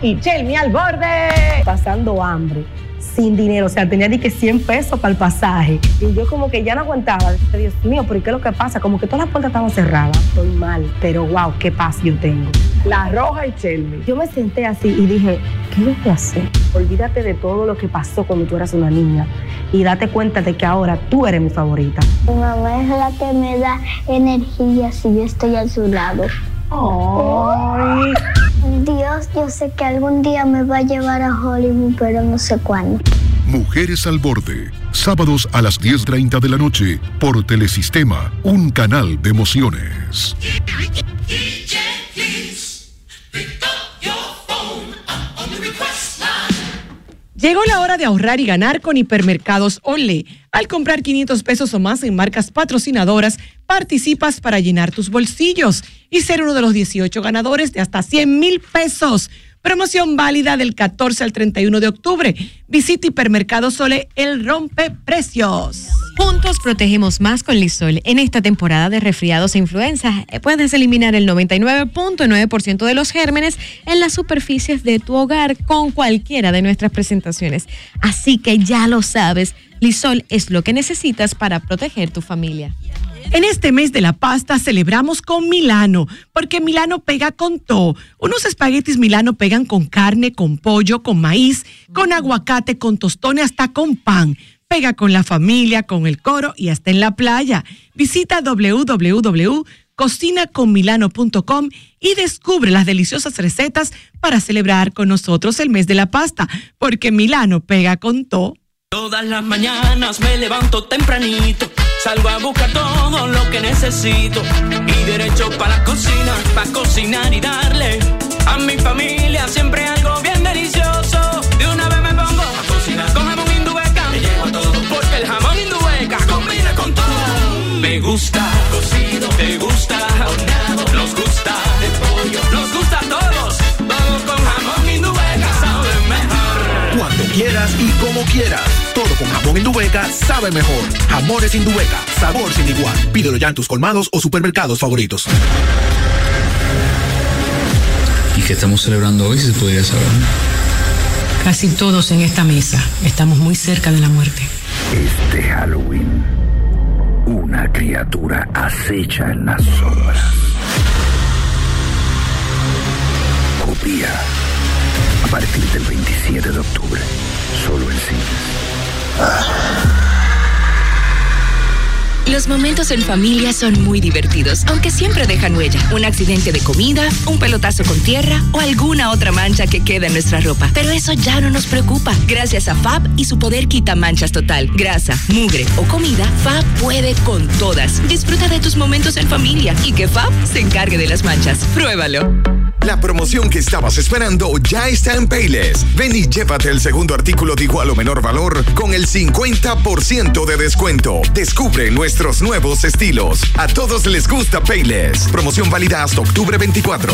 y Chelmi al borde. pasando hambre, sin dinero, o sea, tenía ni que 100 pesos para el pasaje. Y yo como que ya no aguantaba. Dios mío, ¿pero qué es lo que pasa? Como que todas las puertas estaban cerradas. Estoy mal, pero wow, qué paz yo tengo. La Roja y Chelmi. Yo me senté así y dije, ¿qué voy a hacer? Olvídate de todo lo que pasó cuando tú eras una niña y date cuenta de que ahora tú eres mi favorita. Mi mamá es la que me da energía si yo estoy a su lado. Ay. Dios, yo sé que algún día me va a llevar a Hollywood, pero no sé cuándo. Mujeres al borde, sábados a las 10.30 de la noche por Telesistema, un canal de emociones. Llegó la hora de ahorrar y ganar con Hipermercados Ole. Al comprar 500 pesos o más en marcas patrocinadoras, participas para llenar tus bolsillos y ser uno de los 18 ganadores de hasta 100 mil pesos. Promoción válida del 14 al 31 de octubre. Visita Hipermercados Ole, el rompe precios. Juntos protegemos más con Lisol. En esta temporada de resfriados e influenza, eh, puedes eliminar el 99.9% de los gérmenes en las superficies de tu hogar con cualquiera de nuestras presentaciones. Así que ya lo sabes, Lisol es lo que necesitas para proteger tu familia. En este mes de la pasta celebramos con Milano, porque Milano pega con todo. Unos espaguetis Milano pegan con carne, con pollo, con maíz, con aguacate, con tostones, hasta con pan. Pega con la familia, con el coro y hasta en la playa. Visita www cocinaconmilano.com y descubre las deliciosas recetas para celebrar con nosotros el mes de la pasta, porque Milano pega con todo. Todas las mañanas me levanto tempranito, salgo a buscar todo lo que necesito. Y derecho para la cocina, para cocinar y darle a mi familia siempre algo bien delicioso. De una vez me pongo a cocinar. Con jamón indubeca, me llevo todo. Porque el jamón indubeca combina con todo. Me gusta quieras y como quieras. Todo con jamón Indubeca sabe mejor. Jamones Indubeca, sabor sin igual. Pídelo ya en tus colmados o supermercados favoritos. ¿Y qué estamos celebrando hoy, si se podría saber? Casi todos en esta mesa estamos muy cerca de la muerte. Este Halloween, una criatura acecha en las sombras. Copia. A partir del 27 de octubre, solo en cines. Los momentos en familia son muy divertidos, aunque siempre dejan huella. Un accidente de comida, un pelotazo con tierra o alguna otra mancha que queda en nuestra ropa. Pero eso ya no nos preocupa. Gracias a Fab y su poder quita manchas total. Grasa, mugre o comida, Fab puede con todas. Disfruta de tus momentos en familia y que Fab se encargue de las manchas. Pruébalo. La promoción que estabas esperando ya está en Payless. Ven y llévate el segundo artículo de igual o menor valor con el 50% de descuento. Descubre nuestros nuevos estilos. A todos les gusta Payless. Promoción válida hasta octubre 24.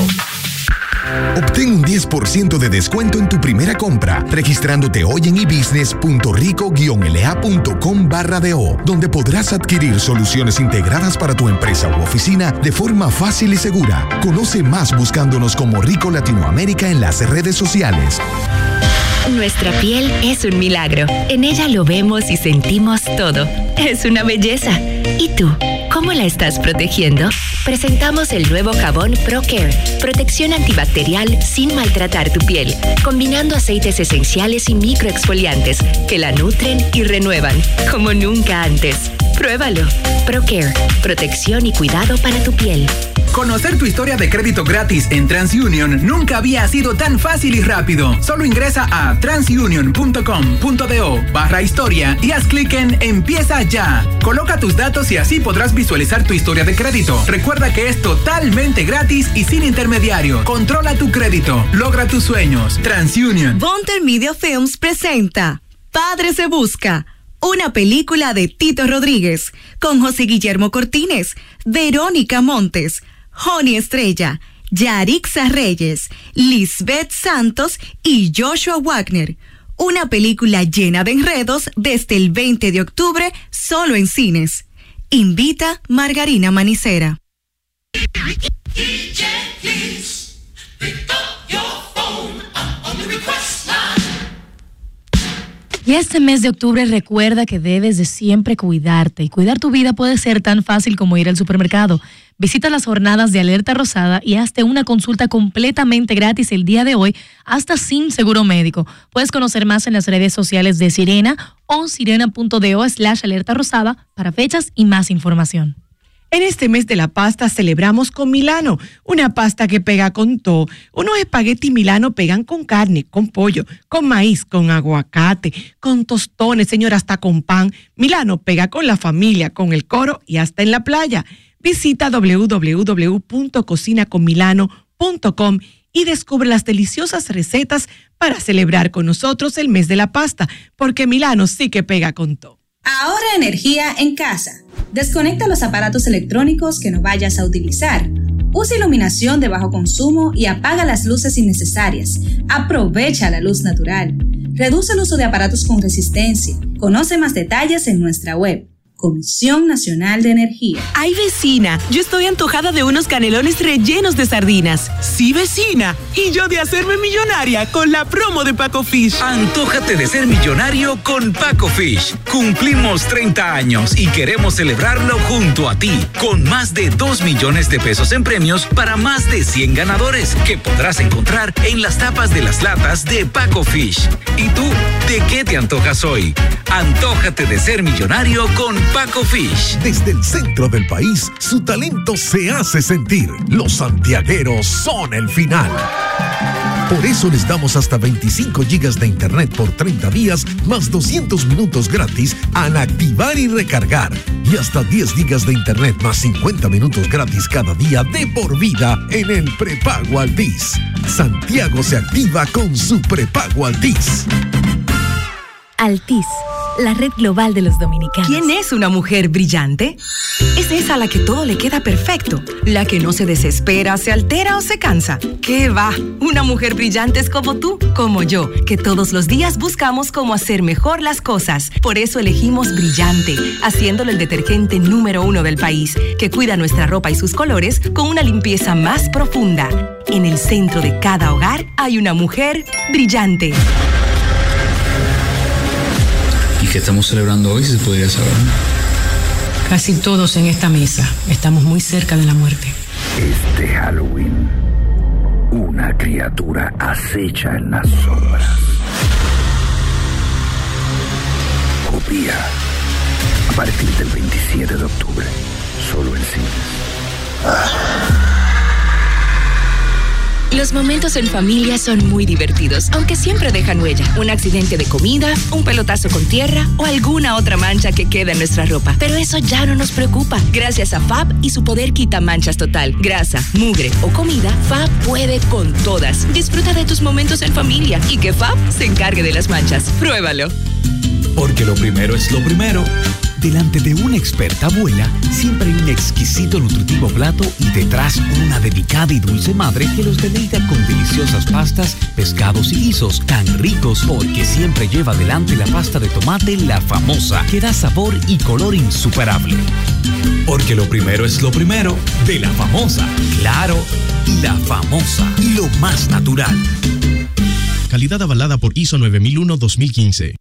Obtén un 10% de descuento en tu primera compra registrándote hoy en ebusiness.rico-la.com barra DO, donde podrás adquirir soluciones integradas para tu empresa u oficina de forma fácil y segura. Conoce más buscándonos como Rico Latinoamérica en las redes sociales. Nuestra piel es un milagro. En ella lo vemos y sentimos todo. Es una belleza. ¿Y tú? ¿Cómo la estás protegiendo? Presentamos el nuevo jabón ProCare, protección antibacterial sin maltratar tu piel, combinando aceites esenciales y microexfoliantes que la nutren y renuevan, como nunca antes. Pruébalo. ProCare, protección y cuidado para tu piel. Conocer tu historia de crédito gratis en TransUnion nunca había sido tan fácil y rápido. Solo ingresa a transunion.com.do barra historia y haz clic en Empieza ya. Coloca tus datos y así podrás visualizar tu historia de crédito. Recuerda que es totalmente gratis y sin intermediario. Controla tu crédito. Logra tus sueños. TransUnion. Bonter Media Films presenta Padre se busca. Una película de Tito Rodríguez con José Guillermo Cortines, Verónica Montes, Joni Estrella, Yarixa Reyes, Lisbeth Santos y Joshua Wagner. Una película llena de enredos desde el 20 de octubre solo en cines. Invita Margarina Manicera. Y este mes de octubre recuerda que debes de siempre cuidarte y cuidar tu vida puede ser tan fácil como ir al supermercado. Visita las jornadas de Alerta Rosada y hazte una consulta completamente gratis el día de hoy, hasta sin seguro médico. Puedes conocer más en las redes sociales de Sirena o sirena.do slash alerta rosada para fechas y más información. En este mes de la pasta celebramos con Milano, una pasta que pega con todo. Unos espagueti Milano pegan con carne, con pollo, con maíz, con aguacate, con tostones, señor, hasta con pan. Milano pega con la familia, con el coro y hasta en la playa. Visita www.cocinaconmilano.com y descubre las deliciosas recetas para celebrar con nosotros el mes de la pasta, porque Milano sí que pega con todo. Ahorra energía en casa. Desconecta los aparatos electrónicos que no vayas a utilizar. Usa iluminación de bajo consumo y apaga las luces innecesarias. Aprovecha la luz natural. Reduce el uso de aparatos con resistencia. Conoce más detalles en nuestra web. Comisión Nacional de Energía. Ay, vecina, yo estoy antojada de unos canelones rellenos de sardinas. Sí, vecina, y yo de hacerme millonaria con la promo de Paco Fish. Antójate de ser millonario con Paco Fish. Cumplimos 30 años y queremos celebrarlo junto a ti, con más de 2 millones de pesos en premios para más de 100 ganadores que podrás encontrar en las tapas de las latas de Paco Fish. ¿Y tú, de qué te antojas hoy? Antójate de ser millonario con Paco Fish. Desde el centro del país, su talento se hace sentir. Los santiagueros son el final. Por eso les damos hasta 25 gigas de internet por 30 días, más 200 minutos gratis al activar y recargar. Y hasta 10 gigas de internet más 50 minutos gratis cada día de por vida en el prepago Altis. Santiago se activa con su prepago Altis. Altis, la red global de los dominicanos. ¿Quién es una mujer brillante? Es esa a la que todo le queda perfecto, la que no se desespera, se altera o se cansa. ¿Qué va? Una mujer brillante es como tú, como yo, que todos los días buscamos cómo hacer mejor las cosas. Por eso elegimos Brillante, haciéndolo el detergente número uno del país, que cuida nuestra ropa y sus colores con una limpieza más profunda. En el centro de cada hogar hay una mujer brillante. ¿Y qué estamos celebrando hoy, si se podría saber? Casi todos en esta mesa estamos muy cerca de la muerte. Este Halloween, una criatura acecha en las sombras. Copia. A partir del 27 de octubre, solo en cines. Los momentos en familia son muy divertidos, aunque siempre dejan huella. Un accidente de comida, un pelotazo con tierra o alguna otra mancha que queda en nuestra ropa. Pero eso ya no nos preocupa. Gracias a FAB y su poder quita manchas total. Grasa, mugre o comida, FAB puede con todas. Disfruta de tus momentos en familia y que FAB se encargue de las manchas. Pruébalo. Porque lo primero es lo primero. Delante de una experta abuela, siempre hay un exquisito nutritivo plato y detrás una delicada y dulce madre que los deleita con deliciosas pastas, pescados y guisos tan ricos porque siempre lleva adelante la pasta de tomate la famosa que da sabor y color insuperable. Porque lo primero es lo primero de la famosa. Claro, la famosa, lo más natural. Calidad avalada por ISO 9001-2015.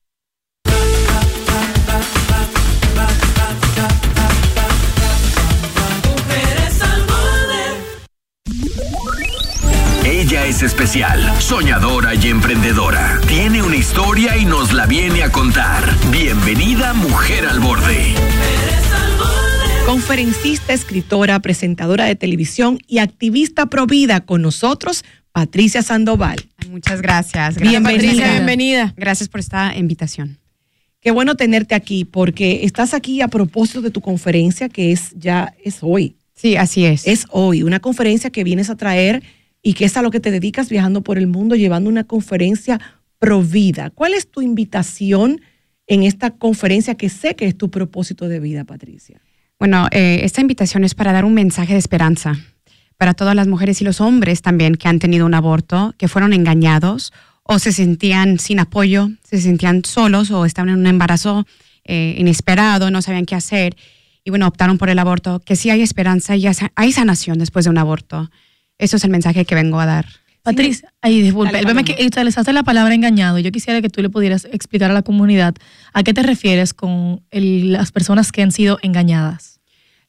Ella es especial, soñadora y emprendedora. Tiene una historia y nos la viene a contar. Bienvenida Mujer al Borde. Conferencista, escritora, presentadora de televisión y activista pro vida con nosotros, Patricia Sandoval. Muchas gracias. gracias Bienvenida. Patricia, bienvenida. Gracias por esta invitación. Qué bueno tenerte aquí porque estás aquí a propósito de tu conferencia que es ya es hoy. Sí, así es. Es hoy, una conferencia que vienes a traer y que es a lo que te dedicas viajando por el mundo llevando una conferencia pro vida. ¿Cuál es tu invitación en esta conferencia que sé que es tu propósito de vida, Patricia? Bueno, eh, esta invitación es para dar un mensaje de esperanza para todas las mujeres y los hombres también que han tenido un aborto, que fueron engañados o se sentían sin apoyo, se sentían solos o estaban en un embarazo eh, inesperado, no sabían qué hacer y bueno, optaron por el aborto, que sí hay esperanza y hay sanación después de un aborto. Eso es el mensaje que vengo a dar. Patricia, ahí disculpe, Dale, el problema es Paloma. que utilizaste la palabra engañado. Yo quisiera que tú le pudieras explicar a la comunidad a qué te refieres con el- las personas que han sido engañadas.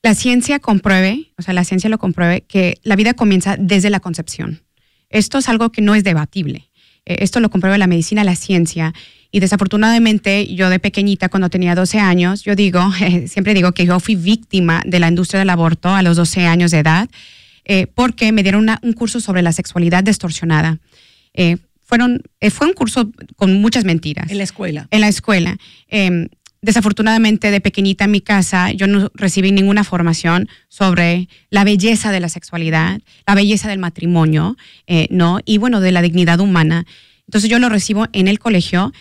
La ciencia compruebe, o sea, la ciencia lo compruebe, que la vida comienza desde la concepción. Esto es algo que no es debatible. Eh, esto lo comprueba la medicina, la ciencia. Y desafortunadamente, yo de pequeñita, cuando tenía 12 años, yo digo, siempre digo que yo fui víctima de la industria del aborto a los 12 años de edad, eh, porque me dieron una- un curso sobre la sexualidad distorsionada. Eh, fueron, eh, fue un curso con muchas mentiras. En la escuela. En la escuela. Eh, desafortunadamente, de pequeñita en mi casa, yo no recibí ninguna formación sobre la belleza de la sexualidad, la belleza del matrimonio, eh, ¿no? Y bueno, de la dignidad humana. Entonces yo lo recibo en el colegio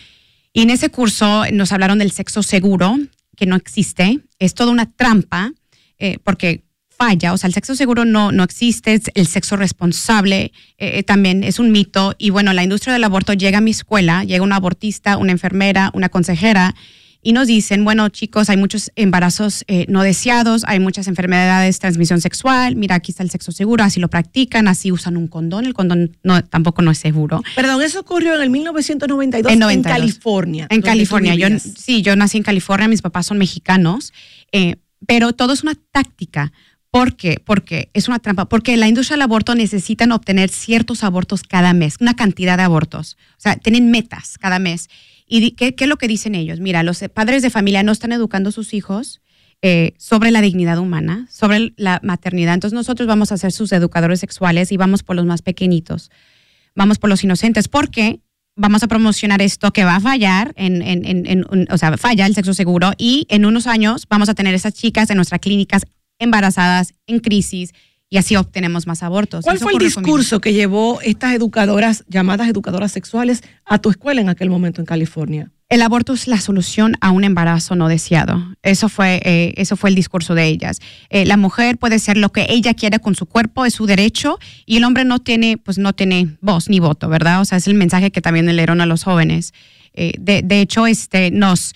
y en ese curso nos hablaron del sexo seguro, que no existe, es toda una trampa, eh, porque falla, o sea, el sexo seguro no, no existe, es el sexo responsable eh, eh, también es un mito. Y bueno, la industria del aborto llega a mi escuela, llega una abortista, una enfermera, una consejera, y nos dicen, bueno, chicos, hay muchos embarazos eh, no deseados, hay muchas enfermedades de transmisión sexual, mira, aquí está el sexo seguro, así lo practican, así usan un condón, el condón no, tampoco no es seguro. Perdón, eso ocurrió en el 1992 En en, 92. California. En California. Yo, sí, yo nací en California, mis papás son mexicanos, eh, pero todo es una táctica. ¿Por qué? Porque es una trampa. Porque la industria del aborto necesitan obtener ciertos abortos cada mes, una cantidad de abortos. O sea, tienen metas cada mes. ¿Y qué, es lo que dicen ellos? Mira, los padres de familia no están educando a sus hijos eh, sobre la dignidad humana, sobre la maternidad. Entonces nosotros vamos a ser sus educadores sexuales y vamos por los más pequeñitos, vamos por los inocentes, porque vamos a promocionar esto que va a fallar, en, en, en, en- o sea, falla el sexo seguro y en unos años vamos a tener esas chicas en nuestras clínicas embarazadas, en crisis y así obtenemos más abortos. ¿Cuál Eso fue el discurso que llevó estas educadoras, llamadas educadoras sexuales, a tu escuela en aquel momento en California? El aborto es la solución a un embarazo no deseado. Eso fue, eh, eso fue el discurso de ellas. Eh, la mujer puede ser lo que ella quiera con su cuerpo, es su derecho, y el hombre no tiene, pues no tiene voz ni voto, ¿verdad? O sea, es el mensaje que también le dieron a los jóvenes. Eh, de, de hecho, este, nos,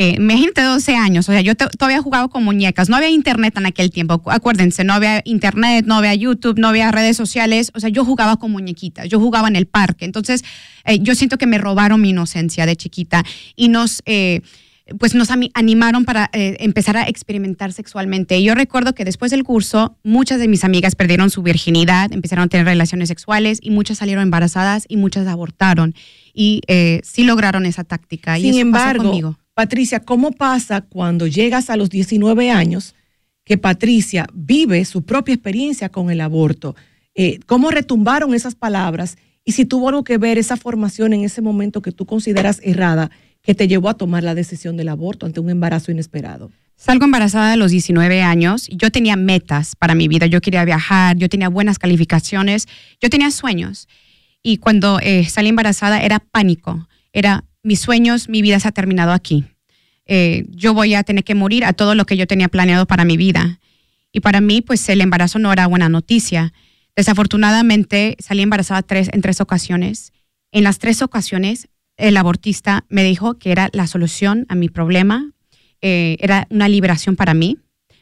eh, imagínate 12 años, o sea, yo todavía jugaba con muñecas, no había internet en aquel tiempo, acuérdense, no había internet, no había YouTube, no había redes sociales, o sea, yo jugaba con muñequitas, yo jugaba en el parque, entonces eh, yo siento que me robaron mi inocencia de chiquita y nos... eh, pues nos animaron para eh, empezar a experimentar sexualmente. Y yo recuerdo que después del curso, muchas de mis amigas perdieron su virginidad, empezaron a tener relaciones sexuales y muchas salieron embarazadas y muchas abortaron. Y eh, sí lograron esa táctica. y Sin eso pasó embargo, conmigo. Patricia, ¿cómo pasa cuando llegas a los 19 años que Patricia vive su propia experiencia con el aborto? Eh, ¿Cómo retumbaron esas palabras? Y si tuvo algo que ver esa formación en ese momento que tú consideras errada, que te llevó a tomar la decisión del aborto ante un embarazo inesperado. Salgo embarazada a los 19 años. Yo tenía metas para mi vida. Yo quería viajar, yo tenía buenas calificaciones, yo tenía sueños. Y cuando eh, salí embarazada era pánico. Era mis sueños, mi vida se ha terminado aquí. Eh, yo voy a tener que morir a todo lo que yo tenía planeado para mi vida. Y para mí, pues el embarazo no era buena noticia. Desafortunadamente, salí embarazada tres, en tres ocasiones. En las tres ocasiones, el abortista me dijo que era la solución a mi problema, eh, era una liberación para mí,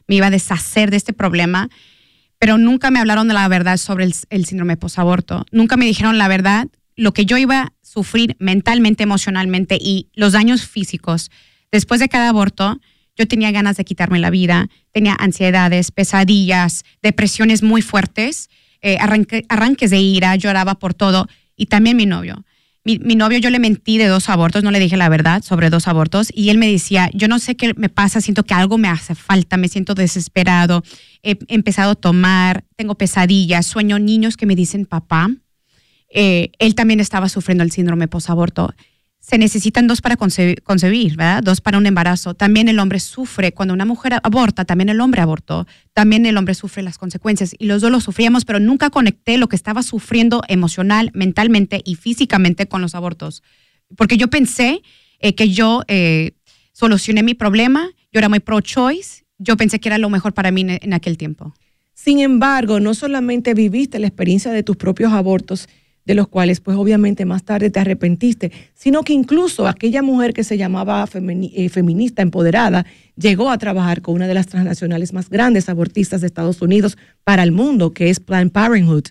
me iba a deshacer de este problema, pero nunca me hablaron de la verdad sobre el, el síndrome posaborto. Nunca me dijeron la verdad, lo que yo iba sufrir mentalmente, emocionalmente y los daños físicos. Después de cada aborto, yo tenía ganas de quitarme la vida, tenía ansiedades, pesadillas, depresiones muy fuertes, eh, arranque- arranques de ira, lloraba por todo y también mi novio. Mi, novio, yo le mentí de dos abortos, no le dije la verdad sobre dos abortos y él me decía, yo no sé qué me pasa, siento que algo me hace falta, me siento desesperado, he empezado a tomar, tengo pesadillas, sueño niños que me dicen papá. Eh, él también estaba sufriendo el síndrome posaborto. Se necesitan dos para conce- concebir, ¿verdad? Dos para un embarazo. También el hombre sufre, cuando una mujer aborta, también el hombre abortó, también el hombre sufre las consecuencias y los dos lo sufríamos, pero nunca conecté lo que estaba sufriendo emocional, mentalmente y físicamente con los abortos. Porque yo pensé eh, que yo eh, solucioné mi problema, yo era muy pro-choice, yo pensé que era lo mejor para mí en aquel tiempo. Sin embargo, no solamente viviste la experiencia de tus propios abortos, de los cuales pues obviamente más tarde te arrepentiste, sino que incluso aquella mujer que se llamaba eh, feminista empoderada llegó a trabajar con una de las transnacionales más grandes abortistas de Estados Unidos para el mundo, que es Planned Parenthood.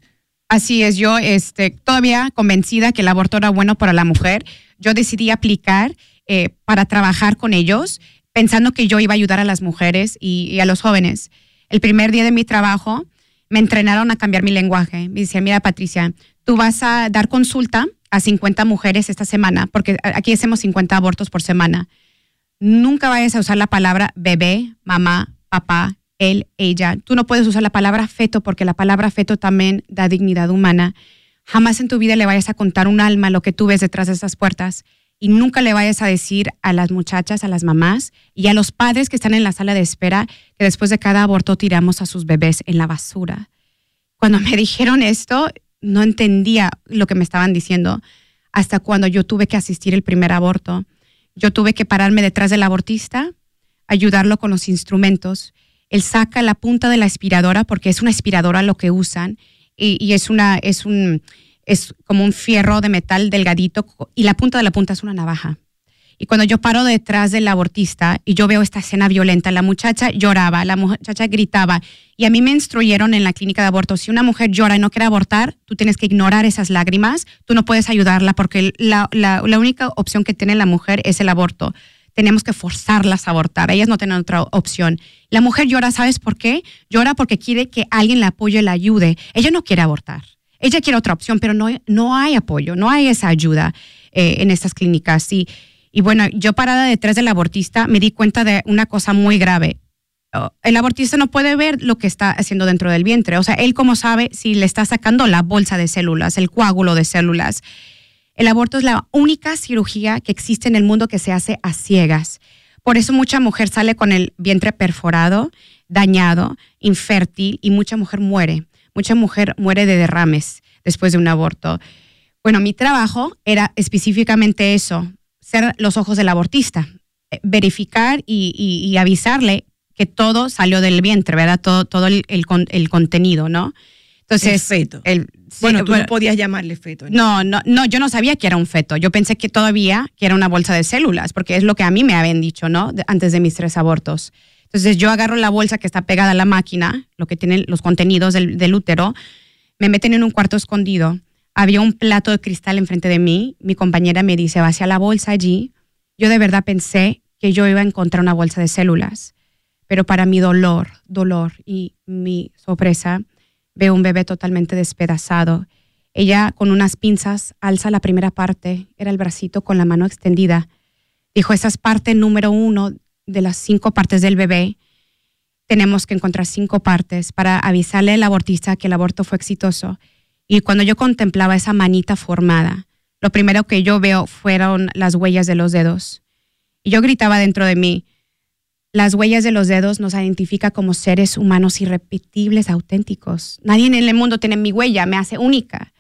Así es, yo este, todavía convencida que el aborto era bueno para la mujer, yo decidí aplicar eh, para trabajar con ellos, pensando que yo iba a ayudar a las mujeres y, y a los jóvenes. El primer día de mi trabajo me entrenaron a cambiar mi lenguaje. Me decían, mira Patricia, tú vas a dar consulta a 50 mujeres esta semana, porque aquí hacemos 50 abortos por semana. Nunca vayas a usar la palabra bebé, mamá, papá, él, ella. Tú no puedes usar la palabra feto porque la palabra feto también da dignidad humana. Jamás en tu vida le vayas a contar un alma lo que tú ves detrás de esas puertas y nunca le vayas a decir a las muchachas, a las mamás y a los padres que están en la sala de espera que después de cada aborto tiramos a sus bebés en la basura. Cuando me dijeron esto, no entendía lo que me estaban diciendo hasta cuando yo tuve que asistir el primer aborto. Yo tuve que pararme detrás del abortista, ayudarlo con los instrumentos. Él saca la punta de la aspiradora porque es una aspiradora lo que usan y, y es una es un es como un fierro de metal delgadito y la punta de la punta es una navaja. Y cuando yo paro detrás del abortista y yo veo esta escena violenta, la muchacha lloraba, la muchacha gritaba. Y a mí me instruyeron en la clínica de aborto, si una mujer llora y no quiere abortar, tú tienes que ignorar esas lágrimas, tú no puedes ayudarla porque la, única opción que tiene la mujer es el aborto. Tenemos que forzarlas a abortar, ellas no tienen otra opción. La mujer llora, ¿sabes por qué? Llora porque quiere que alguien la apoye, la ayude. Ella no quiere abortar. Ella quiere otra opción, pero no, no hay apoyo, no hay esa ayuda eh, en estas clínicas. Y, y bueno, yo parada detrás del abortista me di cuenta de una cosa muy grave. oh, el abortista no puede ver lo que está haciendo dentro del vientre. O sea, él como sabe si le está sacando la bolsa de células, el coágulo de células. El aborto es la única cirugía que existe en el mundo que se hace a ciegas. Por eso mucha mujer sale con el vientre perforado, dañado, infértil y mucha mujer muere. Mucha mujer muere de derrames después de un aborto. Bueno, mi trabajo era específicamente eso, ser los ojos del abortista, eh, verificar y, y- y avisarle que todo salió del vientre, ¿verdad? Todo, todo el, el el contenido, ¿no? Entonces, El feto. el- sí, bueno, tú bueno, no podías llamarle feto. no, no, no, yo no sabía que era un feto. Yo pensé que todavía que era una bolsa de células, porque es lo que a mí me habían dicho, ¿no? De- antes de mis tres abortos. Entonces yo agarro la bolsa que está pegada a la máquina, lo que tienen los contenidos del, del útero, me meten en un cuarto escondido. Había un plato de cristal enfrente de mí. Mi compañera me dice, vacía la bolsa allí. Yo de verdad pensé que yo iba a encontrar una bolsa de células. Pero para mi dolor, dolor y mi sorpresa, veo un bebé totalmente despedazado. Ella con unas pinzas alza la primera parte, era el bracito con la mano extendida. Dijo, esa es parte número uno de las cinco partes del bebé. Tenemos que encontrar cinco partes para avisarle al abortista que el aborto fue exitoso. Y cuando yo contemplaba esa manita formada, lo primero que yo veo fueron las huellas de los dedos. Y yo gritaba dentro de mí, las huellas de los dedos nos identifica como seres humanos irrepetibles, auténticos. Nadie en el mundo tiene mi huella, me hace única.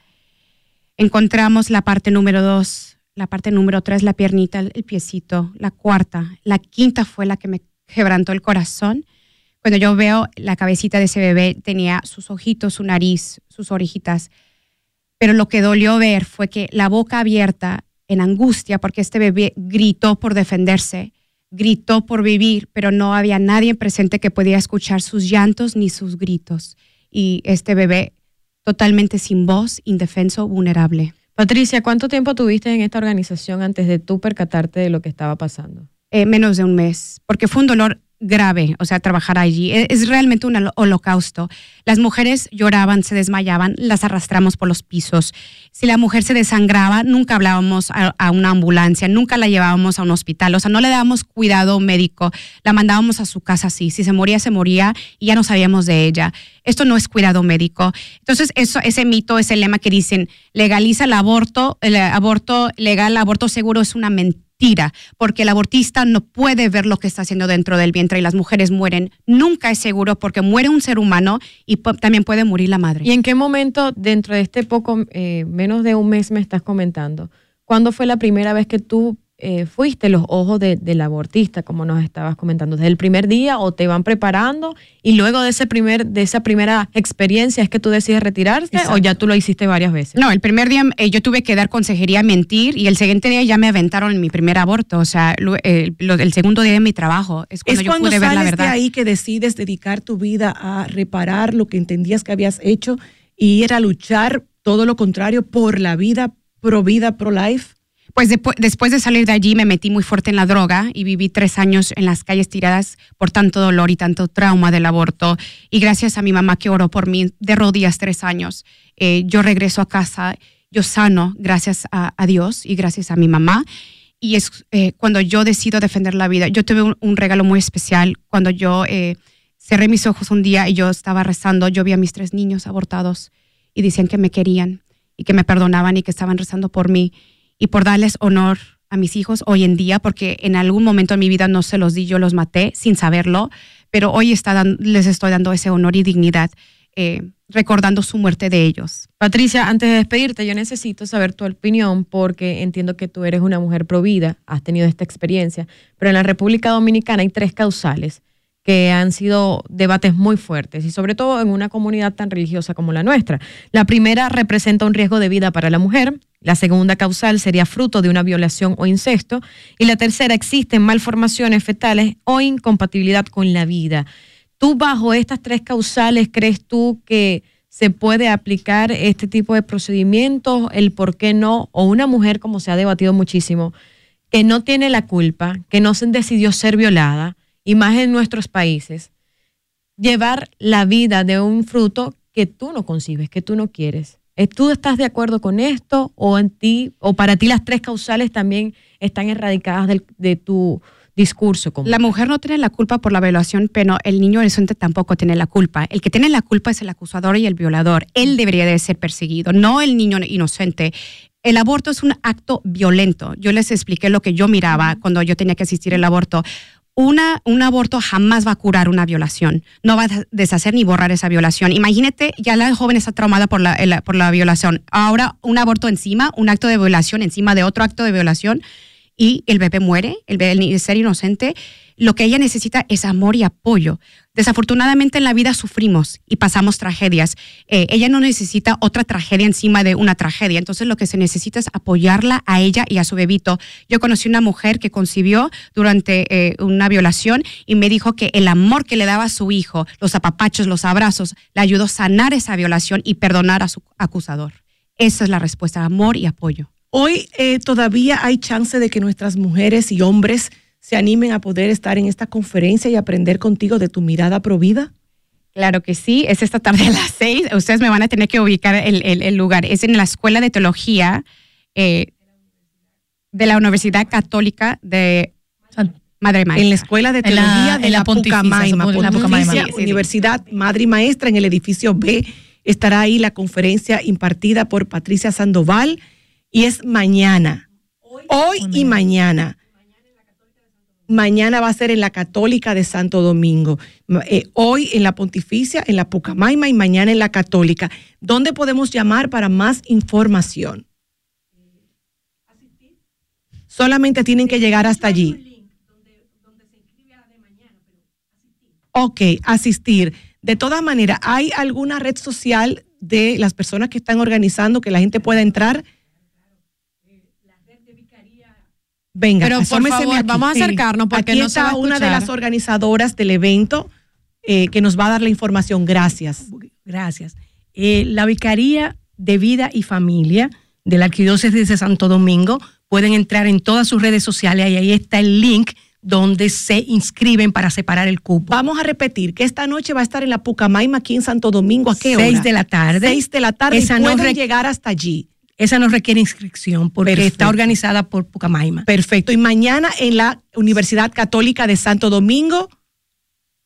Encontramos la parte número dos, la parte número tres, la piernita, el, piecito, la cuarta, la quinta fue la que me quebrantó el corazón. Cuando yo veo la cabecita de ese bebé, tenía sus ojitos, su nariz, sus orejitas. Pero lo que dolió ver fue que la boca abierta, en angustia, porque este bebé gritó por defenderse, gritó por vivir, pero no había nadie presente que podía escuchar sus llantos ni sus gritos. Y este bebé totalmente sin voz, indefenso, vulnerable. Patricia, ¿cuánto tiempo tuviste en esta organización antes de tú percatarte de lo que estaba pasando? Eh, menos de un mes, porque fue un dolor grave, o sea, trabajar allí. Es, es realmente un holo- holocausto. Las mujeres lloraban, se desmayaban, las arrastramos por los pisos. Si la mujer se desangraba, nunca hablábamos a, a una ambulancia, nunca la llevábamos a un hospital, o sea, no le dábamos cuidado médico, la mandábamos a su casa así. Si se moría, se moría y ya no sabíamos de ella. Esto no es cuidado médico. Entonces, eso, ese mito, ese lema que dicen, legaliza el aborto, el aborto legal, aborto seguro es una mentira mentira, porque el abortista no puede ver lo que está haciendo dentro del vientre y las mujeres mueren. Nunca es seguro porque muere un ser humano y también puede morir la madre. ¿Y en qué momento, dentro de este poco, eh, menos de un mes me estás comentando, cuándo fue la primera vez que tú eh, fuiste los ojos de- del abortista, como nos estabas comentando? ¿Desde el primer día o te van preparando y luego de, ese primer, de esa primera experiencia es que tú decides retirarte o ya tú lo hiciste varias veces? No, el primer día eh, yo tuve que dar consejería, mentir, y el siguiente día ya me aventaron en mi primer aborto. O sea, lo- eh, lo- el segundo día de mi trabajo es cuando Es yo cuando pude ver la sales de verdad. ahí que decides dedicar tu vida a reparar lo que entendías que habías hecho y ir a luchar todo lo contrario por la vida, pro vida, pro life. Pues después de salir de allí me metí muy fuerte en la droga y viví tres años en las calles tiradas por tanto dolor y tanto trauma del aborto. Y gracias a mi mamá que oró por mí de rodillas tres años, eh, yo regreso a casa, yo sano gracias a, Dios y gracias a mi mamá. Y es eh, cuando yo decido defender la vida. Yo tuve un, un regalo muy especial cuando yo eh, cerré mis ojos un día y yo estaba rezando, yo vi a mis tres niños abortados y decían que me querían y que me perdonaban y que estaban rezando por mí y por darles honor a mis hijos hoy en día, porque en algún momento en mi vida no se los di, yo los maté sin saberlo, pero hoy les estoy dando ese honor y dignidad, eh, recordando su muerte de ellos. Patricia, antes de despedirte, yo necesito saber tu opinión porque entiendo que tú eres una mujer provida, has tenido esta experiencia, pero en la República Dominicana hay tres causales que han sido debates muy fuertes y sobre todo en una comunidad tan religiosa como la nuestra. La primera representa un riesgo de vida para la mujer, la segunda causal sería fruto de una violación o incesto y la tercera existen malformaciones fetales o incompatibilidad con la vida. ¿Tú bajo estas tres causales crees tú que se puede aplicar este tipo de procedimientos, el por qué no, o una mujer, como se ha debatido muchísimo, que no tiene la culpa, que no se decidió ser violada, y más en nuestros países, llevar la vida de un fruto que tú no concibes, que tú no quieres? Eh, ¿Tú estás de acuerdo con esto o en ti o para ti las tres causales también están erradicadas del- de tu discurso común. La mujer no tiene la culpa por la violación, pero el niño inocente tampoco tiene la culpa. El que tiene la culpa es el acusador y el violador. Él debería de ser perseguido, no el niño inocente. El aborto es un acto violento. Yo les expliqué lo que yo miraba cuando yo tenía que asistir al aborto. Una, un aborto jamás va a curar una violación. No va a deshacer ni borrar esa violación. Imagínate, ya la joven está traumada por la, el- por la violación. Ahora un aborto encima, un acto de violación encima de otro acto de violación y el bebé muere, el, ser inocente, lo que ella necesita es amor y apoyo. Desafortunadamente en la vida sufrimos y pasamos tragedias. Eh, ella no necesita otra tragedia encima de una tragedia. Entonces lo que se necesita es apoyarla a ella y a su bebito. Yo conocí una mujer que concibió durante eh, una violación y me dijo que el amor que le daba a su hijo, los apapachos, los abrazos, le ayudó a sanar esa violación y perdonar a su acusador. Esa es la respuesta, amor y apoyo. Hoy eh, todavía hay chance de que nuestras mujeres y hombres se animen a poder estar en esta conferencia y aprender contigo de tu mirada provida. Claro que sí, es esta tarde a las seis. Ustedes me van a tener que ubicar el, el- el lugar. Es en la Escuela de Teología eh, de la Universidad Católica de Madre Maestra. En la Escuela de En la- Teología de en la, Pucamaima, la. Universidad Madre y Maestra en el edificio B. Estará ahí la conferencia impartida por Patricia Sandoval y es mañana. Hoy y mañana. Mañana va a ser en la Católica de Santo Domingo. Eh, hoy en la Pontificia, en la Pucamaima y mañana en la Católica. ¿Dónde podemos llamar para más información? Solamente tienen que llegar hasta allí. Ok, asistir. De todas maneras, ¿hay alguna red social de las personas que están organizando que la gente pueda entrar? Venga, Pero, por asómeseme favor, aquí. vamos a acercarnos porque aquí no se está va a una de las organizadoras del evento eh, que nos va a dar la información. Gracias. Gracias. Eh, la Vicaría de Vida y Familia de la Arquidiócesis de Santo Domingo pueden entrar en todas sus redes sociales y ahí está el link donde se inscriben para separar el cupo. Vamos a repetir que esta noche va a estar en la Pucamaima aquí en Santo Domingo. ¿A qué hora? Seis de la tarde. Seis de la tarde Esa y no pueden llegar hasta allí. Esa no requiere inscripción porque Perfecto. está organizada por Pucamaima. Perfecto. Y mañana en la Universidad Católica de Santo Domingo.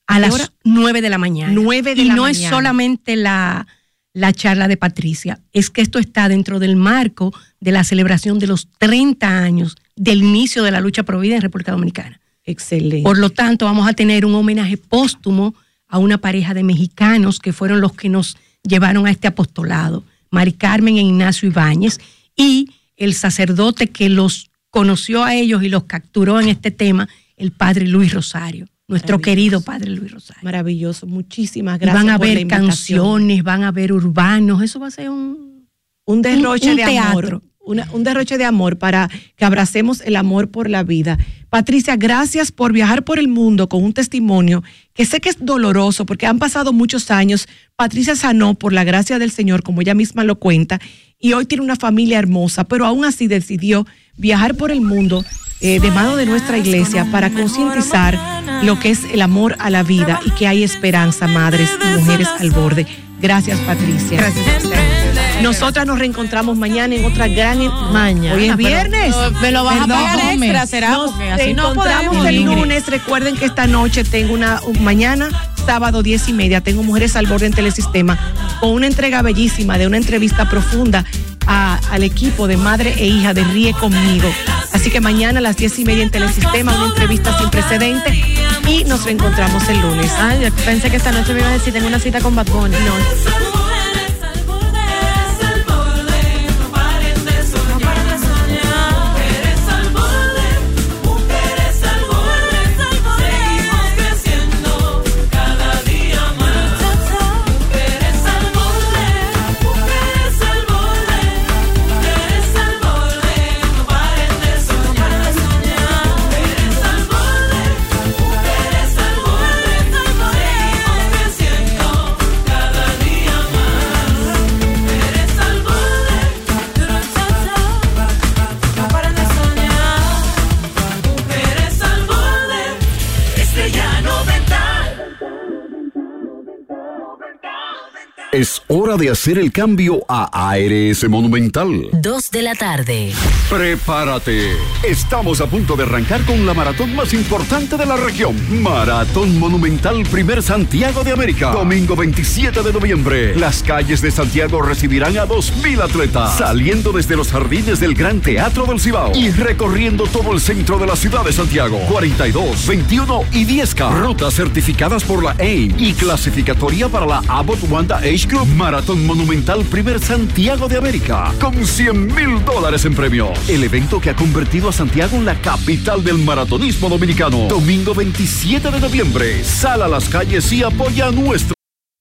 A las hora? 9 de la mañana. 9 de y la no es solamente la, la charla de Patricia, es que esto está dentro del marco de la celebración de los 30 años del inicio de la lucha pro vida en República Dominicana. Excelente. Por lo tanto, vamos a tener un homenaje póstumo a una pareja de mexicanos que fueron los que nos llevaron a este apostolado, Mari Carmen e Ignacio Ibáñez, y el sacerdote que los conoció a ellos y los capturó en este tema, el padre Luis Rosario, nuestro querido padre Luis Rosario. Maravilloso. Muchísimas Y gracias. van a invitación. canciones, van a ver urbanos, eso va a ser un, un derroche un de teatro. amor. una- un derroche de amor para que abracemos el amor por la vida. Patricia, gracias por viajar por el mundo con un testimonio que sé que es doloroso porque han pasado muchos años. Patricia sanó por la gracia del Señor, como ella misma lo cuenta, y hoy tiene una familia hermosa, pero aún así decidió viajar por el mundo eh, de mano de nuestra iglesia para concientizar lo que es el amor a la vida y que hay esperanza, madres y mujeres al borde. Gracias, Patricia. Gracias a. Nosotras nos reencontramos mañana en otra gran Mañana, Hoy es viernes. me lo vas a pagar extra, ¿será? Nos así no el lunes. Recuerden que esta noche tengo una mañana sábado 10 y media tengo Mujeres al Borde en Telesistema con una entrega bellísima de una entrevista profunda a- al equipo de madre e hija de Ríe conmigo. Así que mañana a las 10 y media en Telesistema una entrevista sin precedente y nos reencontramos el lunes. Ay, pensé que esta noche me iba a decir tengo una cita con Bad Bunny. No. Es hora de hacer el cambio a ARS Monumental. 2 de la tarde. Prepárate. Estamos a punto de arrancar con la maratón más importante de la región. Maratón Monumental Primer Santiago de América. Domingo 27 de noviembre. Las calles de Santiago recibirán a 2.000 atletas. Saliendo desde los jardines del Gran Teatro del Cibao. Y recorriendo todo el centro de la ciudad de Santiago. 42, 21 y 10K. Rutas certificadas por la AIM. Y clasificatoria para la Abbott Wanda Club Maratón Monumental Primer Santiago de América, con 100 mil dólares en premios. El evento que ha convertido a Santiago en la capital del maratonismo dominicano. Domingo 27 de noviembre, sal a las calles y apoya a nuestro.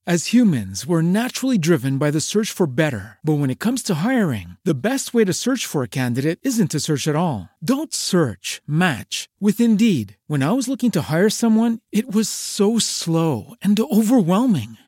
As humans, we're naturally driven by the search for better. But when it comes to hiring, the best way to search for a candidate isn't to search at all. Don't search, match with Indeed. When I was looking to hire someone, it was so slow and overwhelming.